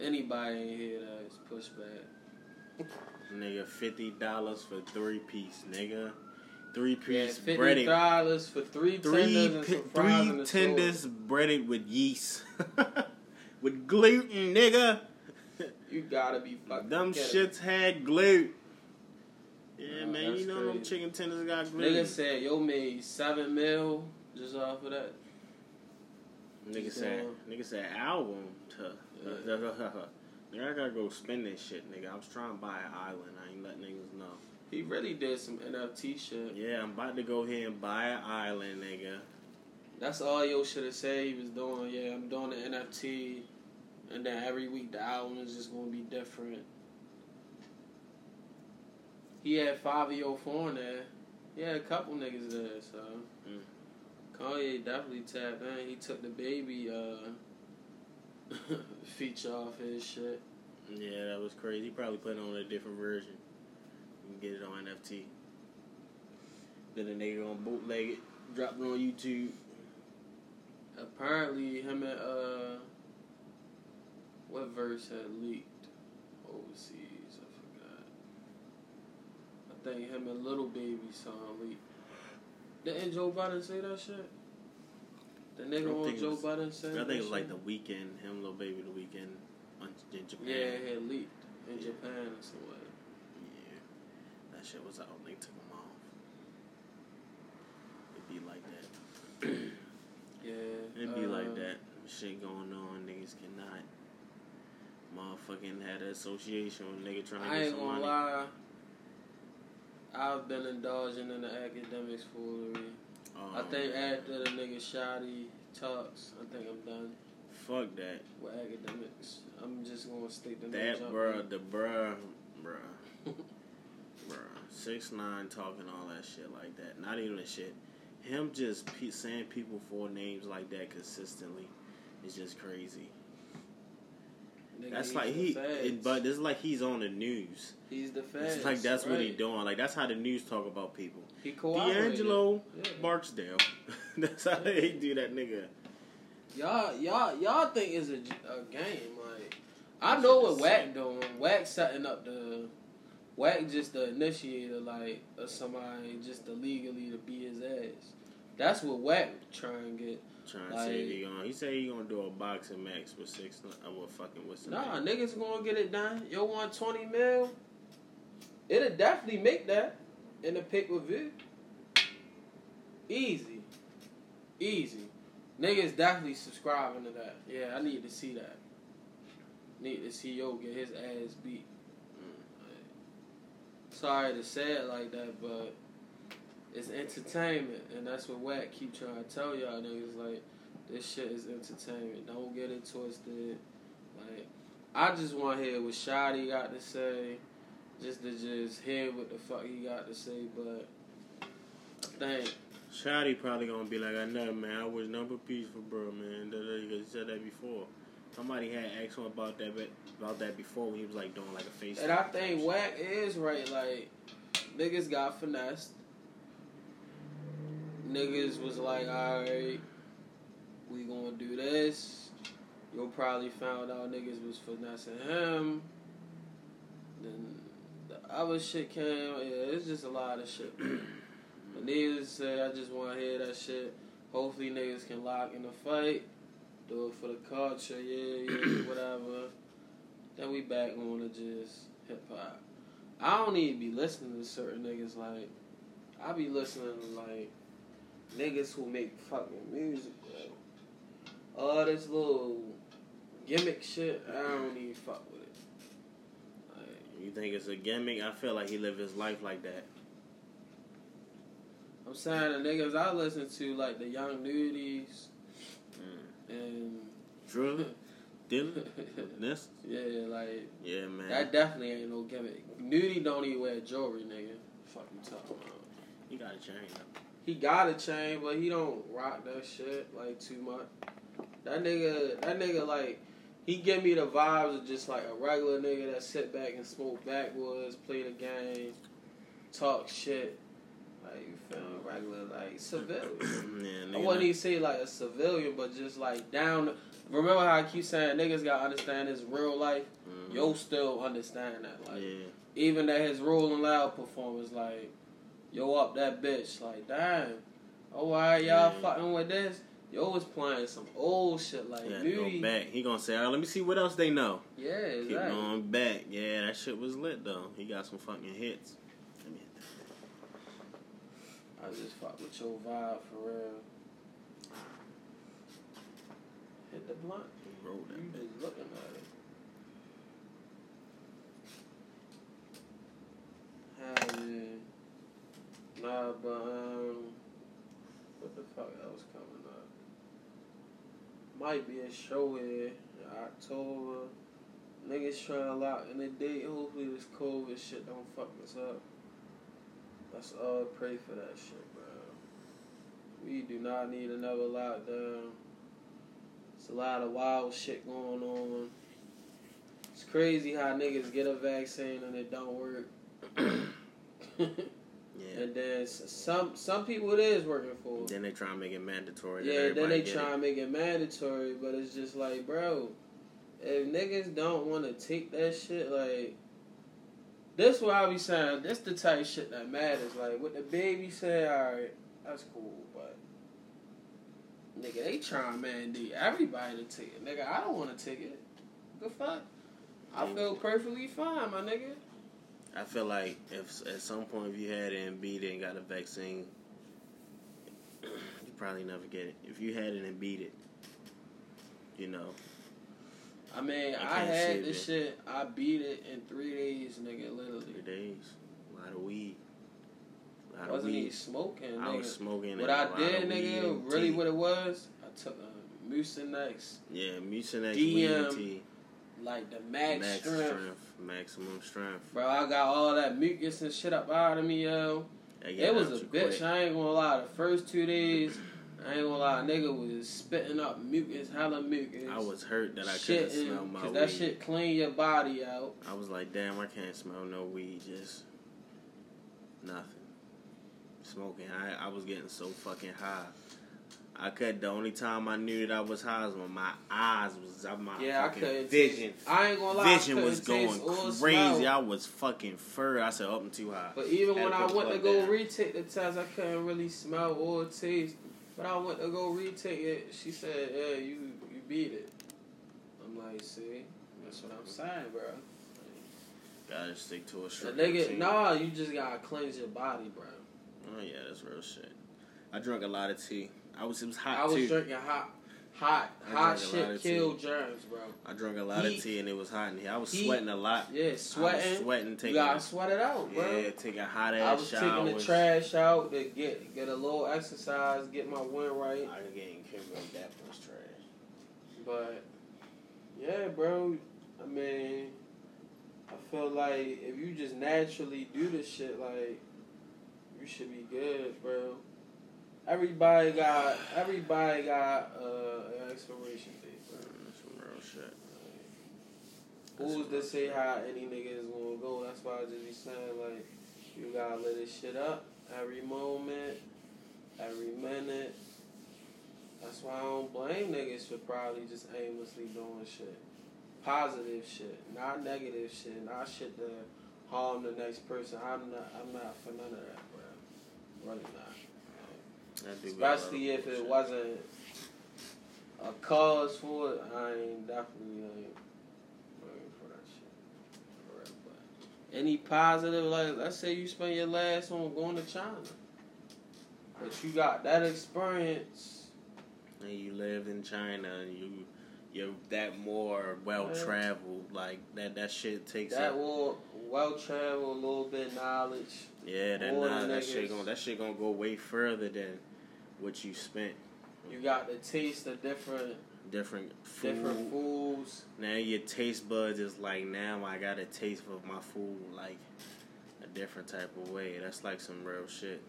Speaker 9: Anybody ain't hear that? It's pushed back.
Speaker 3: Nigga, fifty dollars for three piece, nigga. Three
Speaker 9: Yeah,
Speaker 3: piece
Speaker 9: fifty
Speaker 3: breaded.
Speaker 9: dollars for three
Speaker 3: Three
Speaker 9: tenders and some fries in
Speaker 3: three tenders breaded with yeast, with gluten, nigga.
Speaker 9: You gotta be fucking.
Speaker 3: Them shits had gluten. Yeah, man, you know them chicken tenders got gluten.
Speaker 9: Nigga said yo made seven mil just off of that.
Speaker 3: Nigga said, nigga said album. To, nigga, I gotta go spend this shit, nigga. I was trying to buy an island. I ain't let niggas know.
Speaker 9: He really did some NFT shit.
Speaker 3: Yeah, I'm about to go ahead and buy an island, nigga.
Speaker 9: That's all yo should have said he was doing. Yeah, I'm doing the NFT, and then every week the album is just gonna be different. he had five of your phone there. He had a couple niggas there, so
Speaker 3: Mm.
Speaker 9: Kanye definitely tapped in. He took the baby uh feature off his shit.
Speaker 3: Yeah, that was crazy. He probably put it on a different version. You can get it on NFT. Then the nigga gonna bootleg it, drop it on YouTube.
Speaker 9: Apparently, him and uh, what verse had leaked overseas? I forgot. I think him and Lil Baby song leaked. Didn't Joe Biden say that shit? The
Speaker 3: I
Speaker 9: nigga on Joe
Speaker 3: was-
Speaker 9: Biden said.
Speaker 3: I think it was like the Weeknd, him, Lil Baby, the weekend in Japan.
Speaker 9: Yeah, it had leaked in
Speaker 3: Yeah.
Speaker 9: Japan or somewhere.
Speaker 3: Yeah. That shit was out. They took him off. It'd be like that.
Speaker 9: Yeah.
Speaker 3: It'd be like
Speaker 9: uh,
Speaker 3: that. Shit going on. Niggas cannot. Motherfucking had an association with a nigga trying to
Speaker 9: I
Speaker 3: get
Speaker 9: ain't
Speaker 3: some
Speaker 9: gonna
Speaker 3: money.
Speaker 9: lie. I've been indulging in the Akademiks foolery. I
Speaker 3: Um,
Speaker 9: think after the nigga Shotti talks, I think I'm done
Speaker 3: Fuck that.
Speaker 9: with Akademiks. I'm just gonna stick to
Speaker 3: That bruh, the bruh, bruh, bruh, six nine talking all that shit like that. Not even the shit. Him just pe- saying people full names like that consistently is just crazy.
Speaker 9: Nigga,
Speaker 3: That's like he, it, but it's like he's on the news.
Speaker 9: he's the feds.
Speaker 3: It's like that's what he doing. Like that's how the news talk about people.
Speaker 9: He.
Speaker 3: D'Angelo
Speaker 9: Yeah.
Speaker 3: Barksdale. that's how they do that nigga.
Speaker 9: Y'all, y'all, y'all think it's a, a game. Like I know what Wack doing. Wack setting up the. Wack just the initiator, like of somebody just to legally to beat his ass. That's what Wack trying to get.
Speaker 3: Trying to say he gonna. He say he gonna do a boxing match with six. Uh, with fucking what's the
Speaker 9: Nah,
Speaker 3: name?
Speaker 9: niggas gonna get it done. Yo, want twenty mil? It'll definitely make that in the pay per view. Easy, easy. Niggas definitely subscribing to that. Yeah, I need to see that. Need to see Yo get his ass beat. Mm. Sorry to say it like that, but it's entertainment, and that's what Wack keep trying to tell y'all niggas. Like, this shit is entertainment. Don't get it twisted. Like, I just want to hear what Shotti got to say, just to just hear what the fuck he got to say. But I think
Speaker 3: Shotti probably gonna be like, I know, man. I was number peace for bro, man. He said that before. Somebody had asked him about that be- about that before when he was like doing like a face.
Speaker 9: And I think Wack is right. Like, niggas got finessed. Niggas was like, alright, we gonna do this. You'll probably found out niggas was finessing him. Then the other shit came. Yeah, it's just a lot of shit. but to say, I just want to hear that shit. Hopefully, niggas can lock in the fight. Do it for the culture, yeah, yeah, whatever. Then we back on to just hip hop. I don't even be listening to certain niggas like I be listening to like niggas who make fucking music. Bro. All this little gimmick shit, I don't even fuck with it.
Speaker 3: You think it's a gimmick? I feel like he lived his life like that.
Speaker 9: I'm saying the niggas I listen to like the Young Nudys
Speaker 3: Mm.
Speaker 9: and
Speaker 3: Drew, Dylan, this,
Speaker 9: yeah, like
Speaker 3: yeah, man.
Speaker 9: that definitely ain't no gimmick. Nudy don't even wear jewelry, nigga. Fuck you talking about.
Speaker 3: he got a chain. though.
Speaker 9: He got a chain, but he don't rock that shit like too much. That nigga, that nigga like, he give me the vibes of just like a regular nigga that sit back and smoke backwards, play the game, talk shit. Like you feel me? regular like civilian.
Speaker 3: yeah,
Speaker 9: I wouldn't even say like a civilian, but just like down. Remember how I keep saying niggas gotta understand his real life.
Speaker 3: Mhm.
Speaker 9: Yo, still understand that. Like
Speaker 3: yeah,
Speaker 9: even at his Rolling Loud performance, like, yo up that bitch, like, damn. Oh, why y'all
Speaker 3: Yeah.
Speaker 9: fucking with this? Yo was playing some old shit, like,
Speaker 3: yeah.
Speaker 9: Nudy.
Speaker 3: Go back. He gonna say, all right, let me see what else they know.
Speaker 9: Yeah,
Speaker 3: Keep
Speaker 9: exactly.
Speaker 3: going back. Yeah, that shit was lit though. He got some fucking hits. Let me hit that.
Speaker 9: I just fuck with your vibe for real. Hit the blunt.
Speaker 3: Roll that
Speaker 9: You
Speaker 3: bitch.
Speaker 9: looking at it. Hell yeah. Nah, but um, what the fuck else coming up? Might be a show in October. Niggas trying to lock in the date. Hopefully this COVID shit don't fuck us up. Let's all pray for that shit, bro. We do not need another lockdown. It's a lot of wild shit going on. It's crazy how niggas get a vaccine and it don't work.
Speaker 3: Yeah.
Speaker 9: And then some some people it is working for.
Speaker 3: Then they try to make it mandatory.
Speaker 9: Yeah, then they try
Speaker 3: it.
Speaker 9: and make it mandatory, but it's just like, bro, if niggas don't want to take that shit, like, this what I be saying. This the type of shit that matters. Like, what the baby say, alright, that's cool, but nigga, they trying to mandate everybody to take it. Nigga, I don't want to take it. The fuck? I feel perfectly fine, my nigga.
Speaker 3: I feel like if at some point if you had it and beat it and got a vaccine, you probably never get it. If you had it and beat it, you know,
Speaker 9: I mean,
Speaker 3: I
Speaker 9: I, had
Speaker 3: see it,
Speaker 9: this shit. I beat it in three days, nigga. Literally.
Speaker 3: three days, a lot of weed, a lot
Speaker 9: Wasn't
Speaker 3: of weed.
Speaker 9: smoking?
Speaker 3: I
Speaker 9: nigga.
Speaker 3: was smoking.
Speaker 9: What I did, nigga, really
Speaker 3: tea.
Speaker 9: what it was, I took a Mucinex,
Speaker 3: Yeah, Mucinex,
Speaker 9: DM,
Speaker 3: weed and tea,
Speaker 9: like the max,
Speaker 3: max
Speaker 9: strength.
Speaker 3: maximum strength.
Speaker 9: Bro, I got all that mucus and shit up out of me, yo. It was a bitch.
Speaker 3: quick.
Speaker 9: I ain't gonna lie. The first two days, I ain't gonna lie, nigga was spitting up mucus, hella mucus.
Speaker 3: I was hurt that I couldn't smell my
Speaker 9: Cause
Speaker 3: weed.
Speaker 9: that shit clean your body out.
Speaker 3: I was like, damn, I can't smell no weed, just nothing. Smoking, I I was getting so fucking high. I could. The only time I knew that I was high was when my eyes was up my
Speaker 9: Yeah, I
Speaker 3: fucking
Speaker 9: couldn't.
Speaker 3: vision.
Speaker 9: I ain't gonna lie.
Speaker 3: Vision was going crazy.
Speaker 9: smell.
Speaker 3: I was fucking fur. I said, up and too high.
Speaker 9: But even
Speaker 3: Had
Speaker 9: when I went to go
Speaker 3: down.
Speaker 9: retake the test, I couldn't really smell or taste. But I went to go retake it. She said, "Yeah, you you beat it." I'm like, "See, that's what I'm saying, bro."
Speaker 3: Gotta stick to a strict
Speaker 9: nigga, nah, you just gotta cleanse your body, bro.
Speaker 3: Oh yeah, that's real shit. I drank a lot of tea. I was it was hot
Speaker 9: I was
Speaker 3: too.
Speaker 9: drinking hot, hot,
Speaker 3: I
Speaker 9: hot
Speaker 3: drank a lot
Speaker 9: shit kill germs, bro.
Speaker 3: I drank a lot
Speaker 9: Heat.
Speaker 3: of tea and it was hot in here. I was
Speaker 9: Heat.
Speaker 3: sweating a lot.
Speaker 9: Yeah, sweating.
Speaker 3: sweating,
Speaker 9: You
Speaker 3: taking
Speaker 9: gotta sweat it out, bro.
Speaker 3: yeah, taking hot ass
Speaker 9: I was
Speaker 3: showers.
Speaker 9: taking the trash out to get get a little exercise, get my wind right.
Speaker 3: I getting Kimberly that much trash.
Speaker 9: But yeah, bro. I mean, I feel like if you just naturally do this shit, like you should be good, bro. Everybody got everybody got uh, an expiration date, bro.
Speaker 3: That's some real shit.
Speaker 9: Who's to say how any nigga is gonna go? That's why I just be saying like you gotta let this shit up every moment, every minute. That's why I don't blame niggas for probably just aimlessly doing shit. Positive shit, not negative shit, not shit to harm the next person. I'm not I'm not for none of that, bro. Really not.
Speaker 3: That do got a lot of
Speaker 9: Especially if it wasn't a cause for it, I ain't definitely uh, ain't voting for that shit. But any positive, like let's say you spend your last on going to China, but you got that experience.
Speaker 3: and you lived in China and you you're that more well traveled. Like that that shit takes
Speaker 9: That
Speaker 3: up.
Speaker 9: will well traveled, a little bit knowledge.
Speaker 3: Yeah, that nah, that shit gonna that shit gonna go way further than what you spent.
Speaker 9: You got the taste of different
Speaker 3: Different food.
Speaker 9: different foods.
Speaker 3: Now your taste buds is like now I got a taste of my food like a different type of way. That's like some real shit.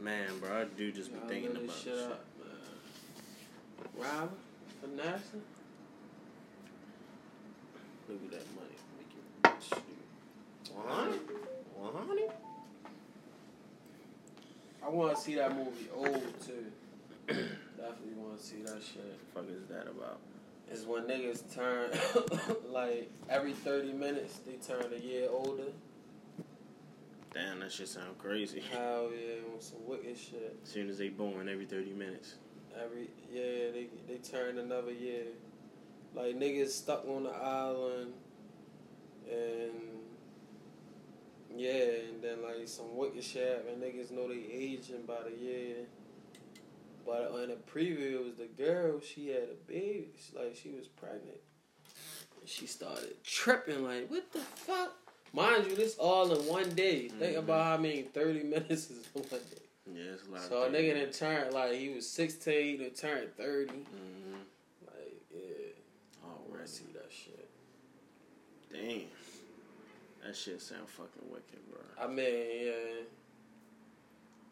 Speaker 3: Man, bro, I do just be
Speaker 9: Y'all
Speaker 3: thinking about shit.
Speaker 9: shit up, man. Robin, finesse.
Speaker 3: Look at that money. Make it shoot. One hundred? One hundred?
Speaker 9: I want to see that movie old too. Definitely want to see that shit.
Speaker 3: fuck is that about?
Speaker 9: Is when niggas turn like every thirty minutes they turn a year older.
Speaker 3: Damn, that shit sound crazy.
Speaker 9: Hell yeah, on some wicked shit.
Speaker 3: As soon as they born, every thirty minutes.
Speaker 9: Every yeah, they they turn another year. Like niggas stuck on the island, and yeah, and then like some wicked shit happened. Niggas know they aging by the year. But in the preview, it was the girl. She had a baby. Like she was pregnant. And she started tripping. Like what the fuck? Mind you, this all in one day. Think
Speaker 3: Mhm.
Speaker 9: about how many thirty minutes is one day.
Speaker 3: Yeah, it's a lot
Speaker 9: So a nigga done turned like he was sixteen and turned thirty.
Speaker 3: Mm-hmm.
Speaker 9: Like yeah,
Speaker 3: Oh,
Speaker 9: real I see that shit.
Speaker 3: Damn. That shit sound fucking wicked, bro.
Speaker 9: I mean, yeah.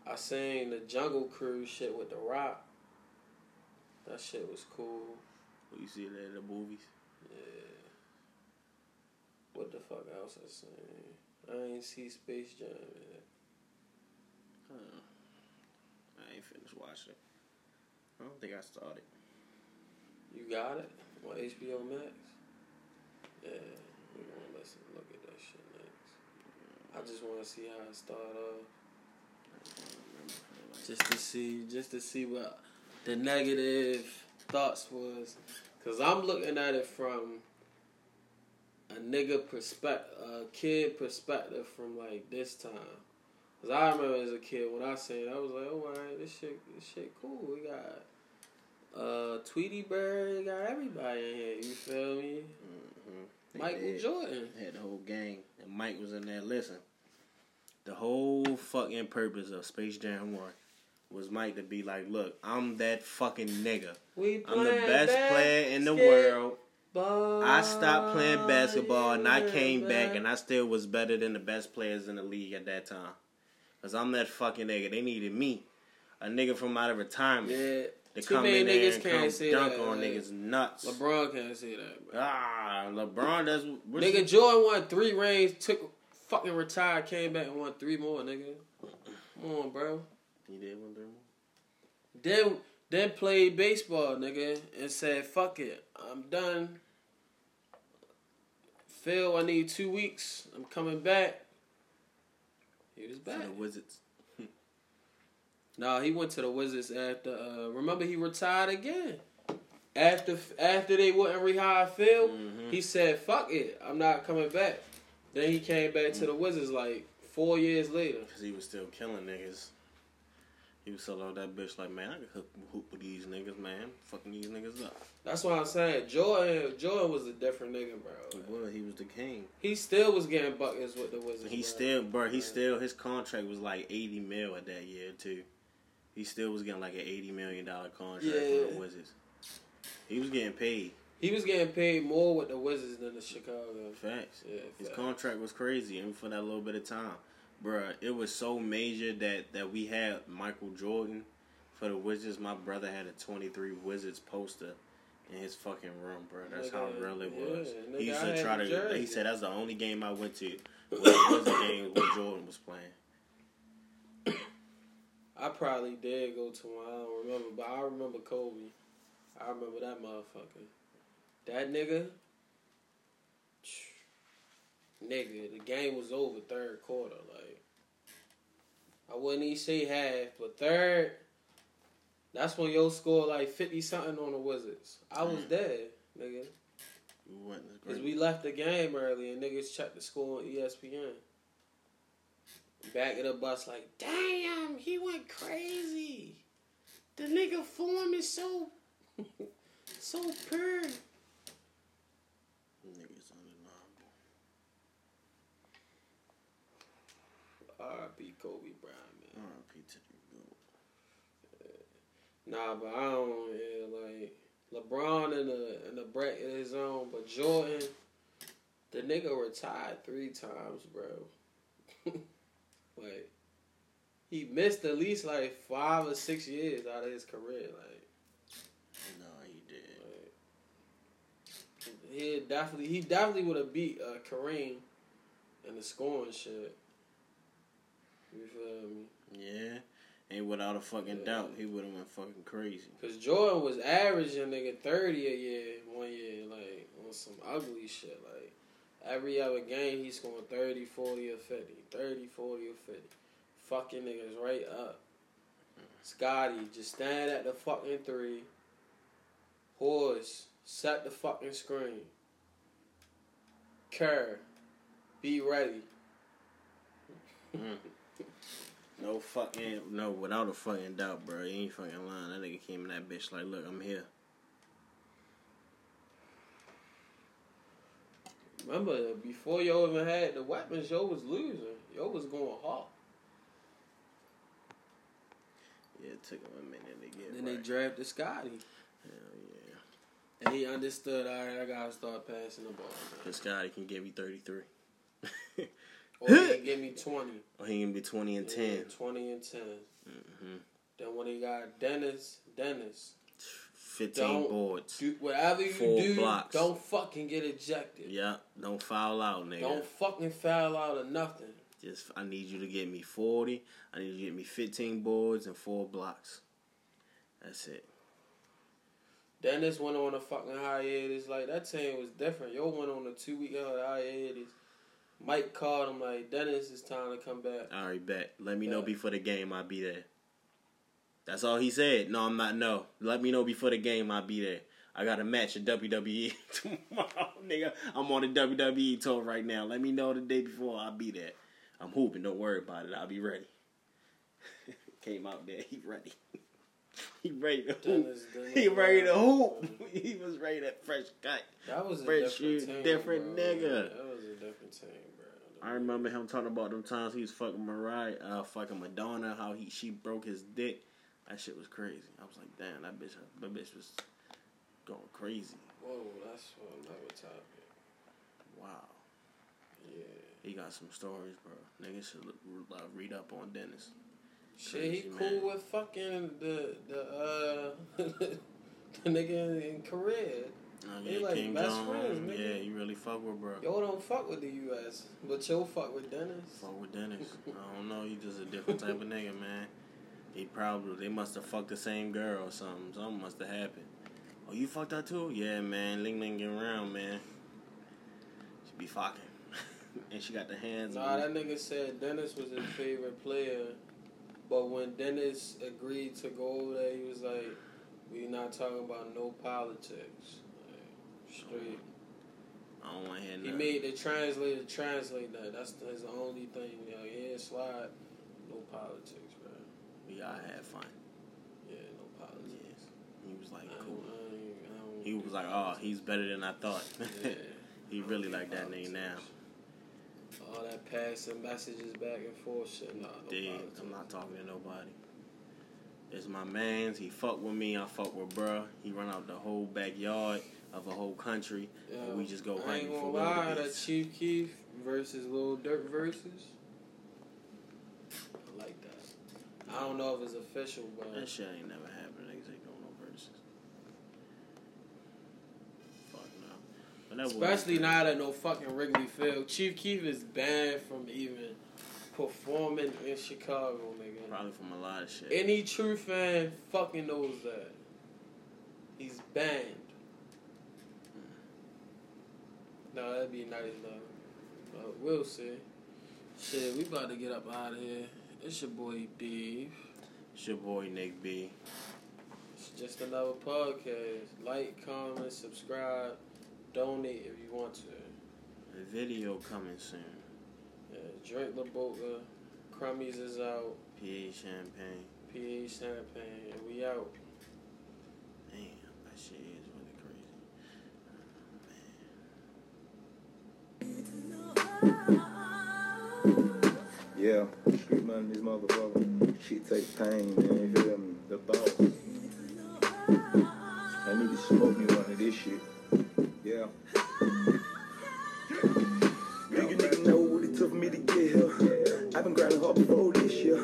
Speaker 9: I seen the Jungle Cruise shit with The Rock. That shit was cool.
Speaker 3: You see that in the movies?
Speaker 9: Yeah. What the fuck else I seen? I ain't see Space Jam yet.
Speaker 3: Huh. I ain't finished watching. I don't think I started.
Speaker 9: You got it on HBO Max. Yeah, we gonna listen, look at that shit next. I just want to see how it start off. Just to see, just to see what the negative thoughts was, cause I'm looking at it from a nigga perspective, a kid perspective from like this time. Cause I remember as a kid when I seen it, I was like, oh alright, this shit, this shit cool. We got uh Tweety Bird, we got everybody in here. You feel me?
Speaker 3: Mm-hmm.
Speaker 9: Michael Jordan.
Speaker 3: Had the whole gang, and Mike was in there. Listen, the whole fucking purpose of Space Jam One was Mike to be like, look, I'm that fucking nigga.
Speaker 9: We
Speaker 3: I'm the best player in the
Speaker 9: basketball.
Speaker 3: I stopped playing basketball and I came back and I still was better than the best players in the league at that time. Cause I'm that fucking nigga. They needed me, a nigga from out of retirement,
Speaker 9: Yeah.
Speaker 3: to
Speaker 9: Too
Speaker 3: come
Speaker 9: many
Speaker 3: in there
Speaker 9: niggas
Speaker 3: and
Speaker 9: can't
Speaker 3: come
Speaker 9: say
Speaker 3: dunk
Speaker 9: that,
Speaker 3: on
Speaker 9: like,
Speaker 3: niggas nuts.
Speaker 9: LeBron can't say that, bro.
Speaker 3: Ah, LeBron does.
Speaker 9: Nigga,
Speaker 3: he-
Speaker 9: Jordan won three rings, took fucking retired, came back and won three more, nigga. Come on, bro.
Speaker 3: He did one three more.
Speaker 9: Then then played baseball, nigga, and said, "Fuck it, I'm done." Phil, I need two weeks. I'm coming back. He was back.
Speaker 3: the Wizards.
Speaker 9: Nah, he went to the Wizards after. Uh, remember, he retired again. After after they wouldn't rehire Phil,
Speaker 3: Mhm.
Speaker 9: he said, "Fuck it, I'm not coming back." Then he came back to the Wizards like four years later.
Speaker 3: Cause he was still killing niggas. He was selling out that bitch like, man, I can hook, hoop with these niggas, man. Fucking these niggas up.
Speaker 9: That's why I'm saying Jordan. Jordan was a different nigga, bro.
Speaker 3: He was, he was the king.
Speaker 9: He still was getting buckets with the Wizards.
Speaker 3: He
Speaker 9: bro.
Speaker 3: still, bro, he still, his contract was like 80 mil at that year, too. He still was getting like an $80 million contract from
Speaker 9: Yeah.
Speaker 3: the Wizards. He was getting paid.
Speaker 9: He was getting paid more with the Wizards than the Chicago.
Speaker 3: Facts.
Speaker 9: Yeah,
Speaker 3: His contract was crazy, and for that little bit of time, bruh, it was so major that that we had Michael Jordan for the Wizards. My brother had a twenty three Wizards poster in his fucking room, bro. That's how real it
Speaker 9: yeah,
Speaker 3: was.
Speaker 9: nigga,
Speaker 3: he used to try to.
Speaker 9: jersey.
Speaker 3: He said that's the only game I went to. Was the game when Jordan was playing.
Speaker 9: I probably did go to one. I don't remember, but I remember Kobe. I remember that motherfucker. That nigga. Nigga, the game was over third quarter. Like, I wouldn't even say half, but third. That's when yo scored like fifty something on the Wizards. I was mm. there, nigga.
Speaker 3: We went
Speaker 9: Cause we left the game early and niggas checked the score on ESPN. Back of the bus like, damn, he went crazy. The nigga form is so so pure.
Speaker 3: Niggas undeniable.
Speaker 9: R.I.P. Kobe Bryant, man.
Speaker 3: R.I.P. to the goat.
Speaker 9: Nah, but I don't yeah, like LeBron in the in the break of his own, but Jordan, the nigga retired three times, bro. like he missed at least like five or six years out of his career. Like,
Speaker 3: No, he did.
Speaker 9: like he definitely he definitely would have beat uh, Kareem in the scoring shit. You feel me?
Speaker 3: Yeah. And without a fucking
Speaker 9: Yeah.
Speaker 3: doubt, he would have went fucking crazy.
Speaker 9: Cause Jordan was averaging nigga thirty a year one year, like on some ugly shit. Like every other game he's scoring 30, 40, or 50. 30, 40, or 50. Fucking niggas right up. Scottie, just stand at the fucking three. Horace, set the fucking screen. Kerr, be ready.
Speaker 3: Mm. No fucking no, without a fucking doubt, bro. You ain't fucking lying. That nigga came in that bitch like, look, I'm here.
Speaker 9: Remember, before y'all even had the weapons, yo was losing. Yo was going hard.
Speaker 3: Yeah, it took him a minute to get
Speaker 9: Then
Speaker 3: right.
Speaker 9: they drafted Scottie.
Speaker 3: Hell yeah.
Speaker 9: And he understood, all right, I gotta start passing the ball.
Speaker 3: This guy can give me 33.
Speaker 9: Or he can give me 20.
Speaker 3: Or he can be 20 and 10.
Speaker 9: 20 and 10.
Speaker 3: hmm
Speaker 9: Then when he got Dennis, Dennis,
Speaker 3: 15
Speaker 9: Don't
Speaker 3: boards.
Speaker 9: do, whatever you
Speaker 3: Four
Speaker 9: do,
Speaker 3: blocks.
Speaker 9: don't fucking get ejected.
Speaker 3: Yeah, don't foul out, nigga.
Speaker 9: Don't fucking foul out or nothing.
Speaker 3: Just I need you to get me 40. I need you to get me 15 boards and four blocks. That's it.
Speaker 9: Dennis went on a fucking hiatus. Like that team was different. Yo went on a two week hiatus. Mike called him like Dennis, it's time to come back.
Speaker 3: All right, bet. Let me know before the game. I'll be there. That's all he said. No, I'm not. No, let me know before the game. I'll be there. I got a match at WWE tomorrow, nigga. I'm on the WWE tour right now. Let me know the day before. I'll be there. I'm hooping. Don't worry about it. I'll be ready. Came out there. He ready. he ready to hoop. He ready to hoop. he was ready to fresh cut.
Speaker 9: That was a different
Speaker 3: shoe,
Speaker 9: team.
Speaker 3: different
Speaker 9: bro.
Speaker 3: nigga.
Speaker 9: That was a different team, bro.
Speaker 3: I remember him talking about them times he was fucking Mariah, uh, fucking Madonna, how he she broke his dick. That shit was crazy. I was like, damn, that bitch, that bitch was going crazy.
Speaker 9: Whoa, that's another topic.
Speaker 3: Wow,
Speaker 9: Yeah.
Speaker 3: he got some stories, bro. Niggas should look, uh, read up on Dennis.
Speaker 9: Shit, he cool
Speaker 3: man.
Speaker 9: with fucking the the uh the nigga in, Korea. They
Speaker 3: yeah,
Speaker 9: like
Speaker 3: Kim
Speaker 9: best friends, nigga.
Speaker 3: yeah, you really fuck with bro.
Speaker 9: Yo don't fuck with the US, but yo fuck with Dennis.
Speaker 3: Fuck with Dennis. I don't know. He just a different type of nigga, man. He probably they must have fucked the same girl or something. Something must have happened. Oh, you fucked that too? Yeah, man. Ling Ling get around, man. She be fucking, and she got the hands.
Speaker 9: Nah, that nigga said Dennis was his favorite player, but when Dennis agreed to go over there, he was like, "We not talking about no politics." Like, straight.
Speaker 3: I don't want to hear
Speaker 9: He made the translator translate that. That's his only thing. You know, yeah, slide, no politics, bro.
Speaker 3: we gotta have fun.
Speaker 9: Yeah, no politics.
Speaker 3: Yes. He was like,
Speaker 9: I don't-
Speaker 3: cool.
Speaker 9: I ain't- I don't
Speaker 3: He was like, oh, he's better than I thought.
Speaker 9: Yeah.
Speaker 3: he really like that nigga now.
Speaker 9: All that passing messages back and forth shit. Nah, no
Speaker 3: Dude. I'm not talking to nobody. It's my man's. He fuck with me. I fuck with bruh. He run out the whole backyard of a whole country.
Speaker 9: Yeah,
Speaker 3: and we just go
Speaker 9: I ain't
Speaker 3: hunting for
Speaker 9: gonna lie, that. Chief Keef versus Lil Durk versus. I like that. I don't know if it's official, but
Speaker 3: That shit ain't never happened. Niggas ain't doing no verses. Fuck no. But that was-
Speaker 9: especially now that no fucking Wrigley Field. Chief Keef is banned from even performing in Chicago, nigga.
Speaker 3: Probably from a lot of shit.
Speaker 9: Any true fan fucking knows that. He's banned. No, that'd be nice though. But we'll see. Shit, we about to get up out of here. It's your boy Beef.
Speaker 3: It's your boy Nick B.
Speaker 9: It's just another podcast. Like, comment, subscribe, donate if you want to.
Speaker 3: The video coming soon.
Speaker 9: Yeah, drink La Boca. Crummies is out.
Speaker 3: PA Champagne.
Speaker 9: PA Champagne. And we out.
Speaker 3: Damn, that shit is really crazy.
Speaker 10: Yeah, street money, this motherfucker. Shit take pain, man. You feel me? The boss. I need to smoke me one of this shit. Yeah. Nigga, nigga know what it took for me to get here. I've been grinding hard before this year.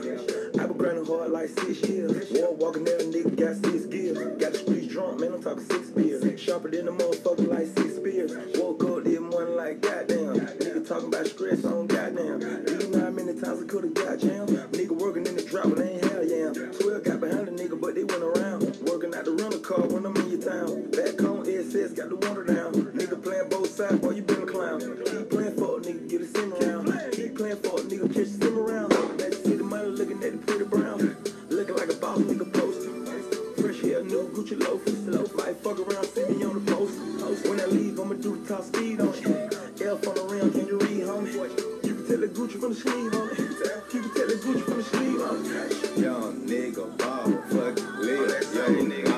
Speaker 10: I've been grinding hard like six years. Wall walking there, nigga got six gears. Got the streets drunk, man, I'm talking six beers. Sharper than a motherfucker like six spears. Woke up this morning like goddamn. Nigga talking about stress on goddamn. Do you know how many times I could've got jammed? Nigga working in the drop, but they ain't hell yeah. 12 got behind the nigga, but they went around pulling out the rental car when I'm in your town. Back on SS got the water down. Nigga playing both sides, boy, you been a clown. Keep playing for a nigga, get a sim around. Keep playing for a nigga, catch a sim around. Let's see the money looking at the pretty brown. Looking like a boss nigga post. Fresh hair, new Gucci loafers. Loaf. Might fuck around, see me on the post. When I leave, I'ma do the top speed on it. Elf on the rim, can you read, homie? You can tell the Gucci from the sleeve, homie. You can tell the Gucci from the sleeve, homie.
Speaker 6: Young nigga ball. Yeah, nigga.